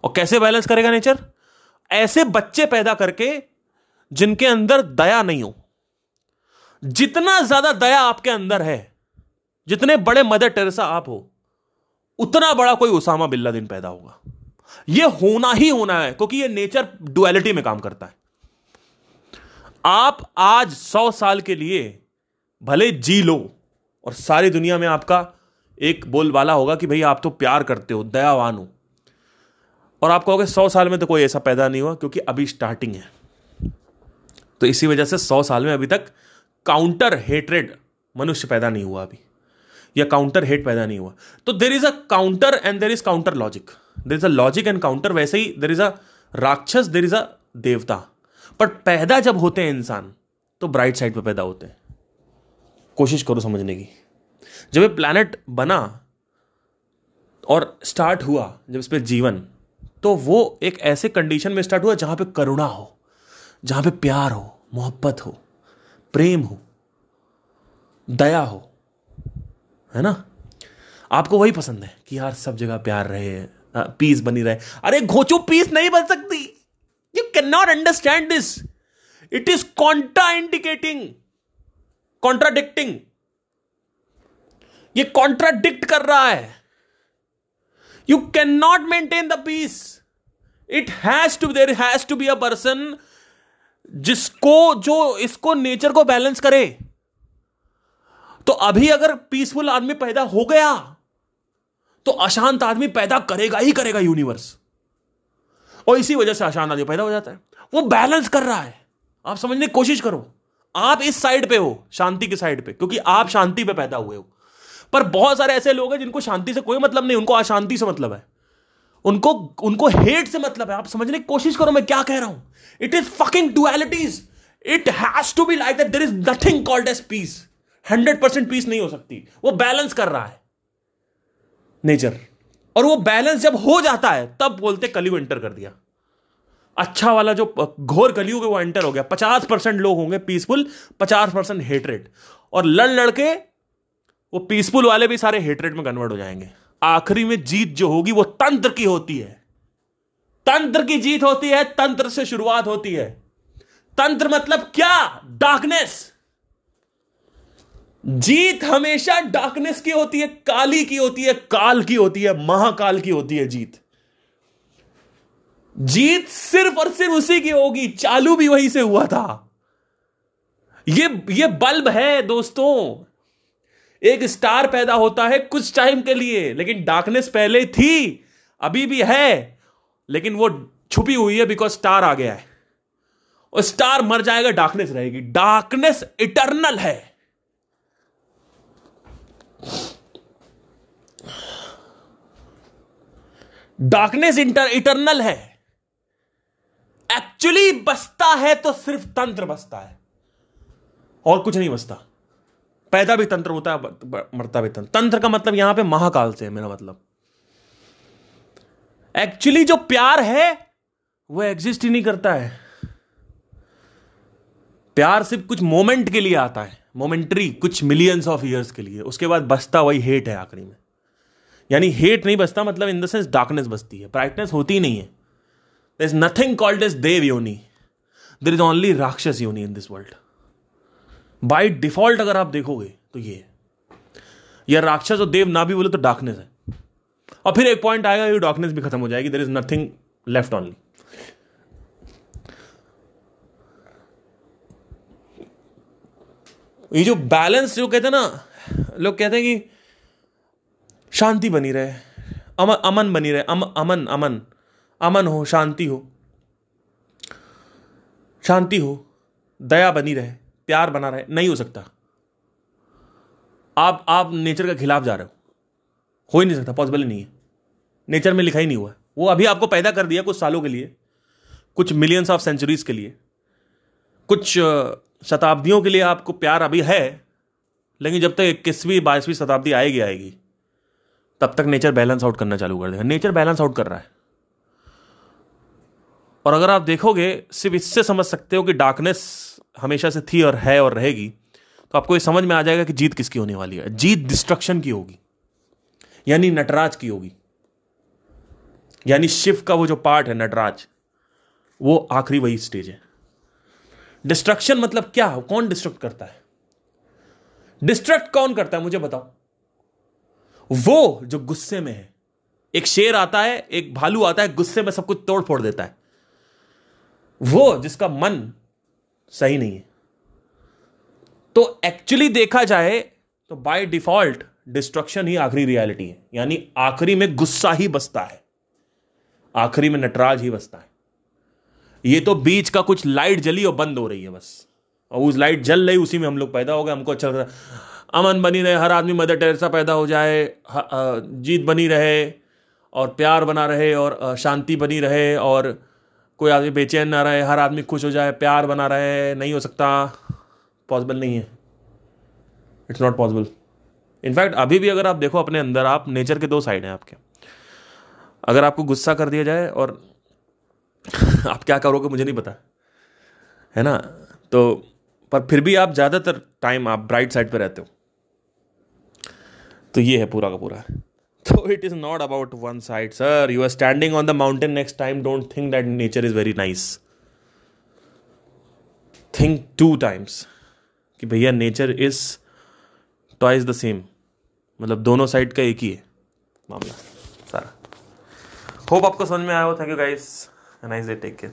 और कैसे बैलेंस करेगा नेचर? ऐसे बच्चे पैदा करके जिनके अंदर दया नहीं हो। जितना ज़्यादा दया आपके अंदर है, जितने बड़े मदर टेरेसा आप हो, उतना बड़ा कोई उसामा बिल्ला दिन पैदा होगा। यह होना ही होना है, क्योंकि यह नेचर डुअलिटी में काम करता है। आप आज सौ साल के लिए भले जी लो, और सारी दुनिया में आपका एक बोलबाला होगा कि भाई आप तो प्यार करते हो, दयावान हो। और आप कहोगे सौ साल में तो कोई ऐसा पैदा नहीं हुआ, क्योंकि अभी स्टार्टिंग है। तो इसी वजह से सौ साल में अभी तक काउंटर हेटरेड मनुष्य पैदा नहीं हुआ अभी, या काउंटर हेट पैदा नहीं हुआ। तो there is a counter and there is counter logic there is a logic and counter वैसे ही देर इज़ अ राक्षस देर इज़ अ देवता। पर पैदा जब होते हैं इंसान तो ब्राइट साइड पर पैदा होते हैं। कोशिश करो समझने की। जब ये प्लानट बना और स्टार्ट हुआ, जब इस पर जीवन तो वो एक ऐसे कंडीशन में स्टार्ट हुआ जहाँ पे करुणा हो, जहाँ पे प्यार हो, मोहब्बत हो, प्रेम हो, दया हो, है ना? आपको वही पसंद है कि यार सब जगह प्यार रहे पीस बनी रहे। अरे घोचू पीस नहीं बन सकती। You can not understand this it is contra indicating contradicting ये कॉन्ट्राडिक्ट कर रहा है। You can not maintain the peace it has to there has to be a person जिसको, जो इसको नेचर को बैलेंस करे। तो अभी अगर पीसफुल आदमी पैदा हो गया तो अशांत आदमी पैदा करेगा ही करेगा यूनिवर्स और इसी वजह से अशांत आदमी पैदा हो जाता है। वो बैलेंस कर रहा है। आप समझने की कोशिश करो। आप इस साइड पे हो, शांति की साइड पे, क्योंकि आप शांति पे पैदा हुए हो। पर बहुत सारे ऐसे लोग हैं जिनको शांति से कोई मतलब नहीं, उनको अशांति से मतलब है। उनको उनको हेट से मतलब है। आप समझने की कोशिश करो, मैं क्या कह रहा हूँ? It is fucking dualities it has to be like that there is nothing called as peace hundred percent peace नहीं हो सकती। वो बैलेंस कर रहा है। नेचर और वो बैलेंस जब हो जाता है, तब बोलते कलयुग एंटर कर दिया। अच्छा वाला जो घोर कलयुग है, वो एंटर हो गया। पचास परसेंट लोग होंगे पीसफुल पचास परसेंट हेटरेट और लड़ लड़के वो पीसफुल वाले भी सारे हेटरेट में कन्वर्ट हो जाएँगे। आखिरी में जीत जो होगी, वो तंत्र की होती है। तंत्र की जीत होती है, तंत्र से शुरुआत होती है। तंत्र मतलब क्या? डार्कनेस जीत हमेशा डार्कनेस की होती है, काली की होती है, काल की होती है, महाकाल की होती है जीत। जीत सिर्फ़ और सिर्फ़ उसी की होगी, चालू भी वहीं से हुआ था। ये ये बल्ब है दोस्तों। एक स्टार पैदा होता है कुछ टाइम के लिए, लेकिन डार्कनेस पहले थी, अभी भी है, लेकिन वो छुपी हुई है बिकॉज़ स्टार आ गया है। और स्टार मर जाएगा डार्कनेस रहेगी। डार्कनेस इटरनल है। डार्कनेस इंटर इटरनल है। एक्चुअली बसता है तो सिर्फ़ तंत्र बसता है। और कुछ नहीं बसता। पैदा भी तंत्र होता है मरता भी तंत्र। तंत्र का मतलब यहाँ पे महाकाल से है, मेरा मतलब। एक्चुअली जो प्यार है, वो एग्जिस्ट ही नहीं करता है। प्यार सिर्फ़ कुछ मोमेंट के लिए आता है। मोमेंट्री कुछ मिलियंस ऑफ़ ईयर्स के लिए। उसके बाद बसता वही हेट है आखिरी में। यानी हेट नहीं बसता मतलब इन द सेंस डार्कनेस बसती है। ब्राइटनेस होती नहीं है। There is nothing called as देव योनी देर इज़ ओनली राक्षस योनी in this world by default अगर आप देखोगे तो ये या राक्षस और देव ना भी बोले तो डार्कनेस है। और फिर एक पॉइंट आएगा ये डार्कनेस भी खत्म हो जाएगी। There is nothing left only ये जो बैलेंस जो कहते हैं ना लोग कहते हैं कि शांति बनी रहे अमन अमन बनी रहे अम, अमन अमन अमन हो शांति हो शांति हो दया बनी रहे। प्यार बना रहे, नहीं हो सकता। आप आप नेचर के खिलाफ जा रहे हो। हो ही नहीं सकता पॉसिबल ही नहीं है। नेचर में लिखा ही नहीं हुआ वो अभी आपको पैदा कर दिया कुछ सालों के लिए, कुछ मिलियंस ऑफ़ सेंचुरीज के लिए, कुछ शताब्दियों के लिए आपको प्यार अभी है, लेकिन जब तक इक्कीसवीं, बाईसवीं शताब्दी आएगी आएगी, तब तक नेचर बैलेंस आउट करना चालू कर देगा। नेचर बैलेंस आउट कर रहा है। और अगर आप देखोगे, सिर्फ़ इससे समझ सकते हो कि डार्कनेस हमेशा से थी और है और रहेगी तो आपको ये समझ में आ जाएगा कि जीत किसकी होने वाली है। जीत डिस्ट्रक्शन की होगी, यानी नटराज की होगी। यानी शिव का वो जो पार्ट है, नटराज, वो आखिरी वही स्टेज है। डिस्ट्रक्शन मतलब क्या? कौन डिस्ट्रक्ट करता है? डिस्ट्रक्ट कौन करता है? मुझे बताओ। वो जो गुस्से में है, एक शेर आता है, एक भालू आता है, गुस्से में सब कुछ तोड़ फोड़ देता है। वो जिसका मन सही नहीं है। तो एक्चुअली देखा जाए तो बाय डिफ़ॉल्ट डिस्ट्रक्शन ही आखिरी रियलिटी है। यानी आखिरी में गुस्सा ही बसता है। आखिरी में नटराज ही बसता है। ये तो बीच का कुछ लाइट जली और बंद हो रही है बस। और उस लाइट जल रही, उसी में हम लोग पैदा हो गए। हमको अच्छा लग रहा अमन बनी रहे, हर आदमी मदर टेरेसा पैदा हो जाए जीत बनी रहे, और प्यार बना रहे, और शांति बनी रहे, और कोई आदमी बेचैन ना रहे, हर आदमी खुश हो जाए, प्यार बना रहे, नहीं हो सकता पॉसिबल नहीं है। इट्स नॉट पॉसिबल इनफैक्ट अभी भी अगर आप देखो अपने अंदर, आप नेचर के दो साइड हैं आपके। अगर आपको गुस्सा कर दिया जाए और [LAUGHS] आप क्या करोगे मुझे नहीं पता, है ना? तो पर फिर भी आप ज़्यादातर टाइम आप ब्राइट साइड पर रहते हो। तो ये है पूरा का पूरा। So it is not about one side, sir. You are standing on the mountain next time. Don't think that nature is very nice. Think two times कि भैया nature is twice the same मतलब दोनों side का एक ही है मामला सारा hope आपको समझ में आया हो thank you guys nice day take care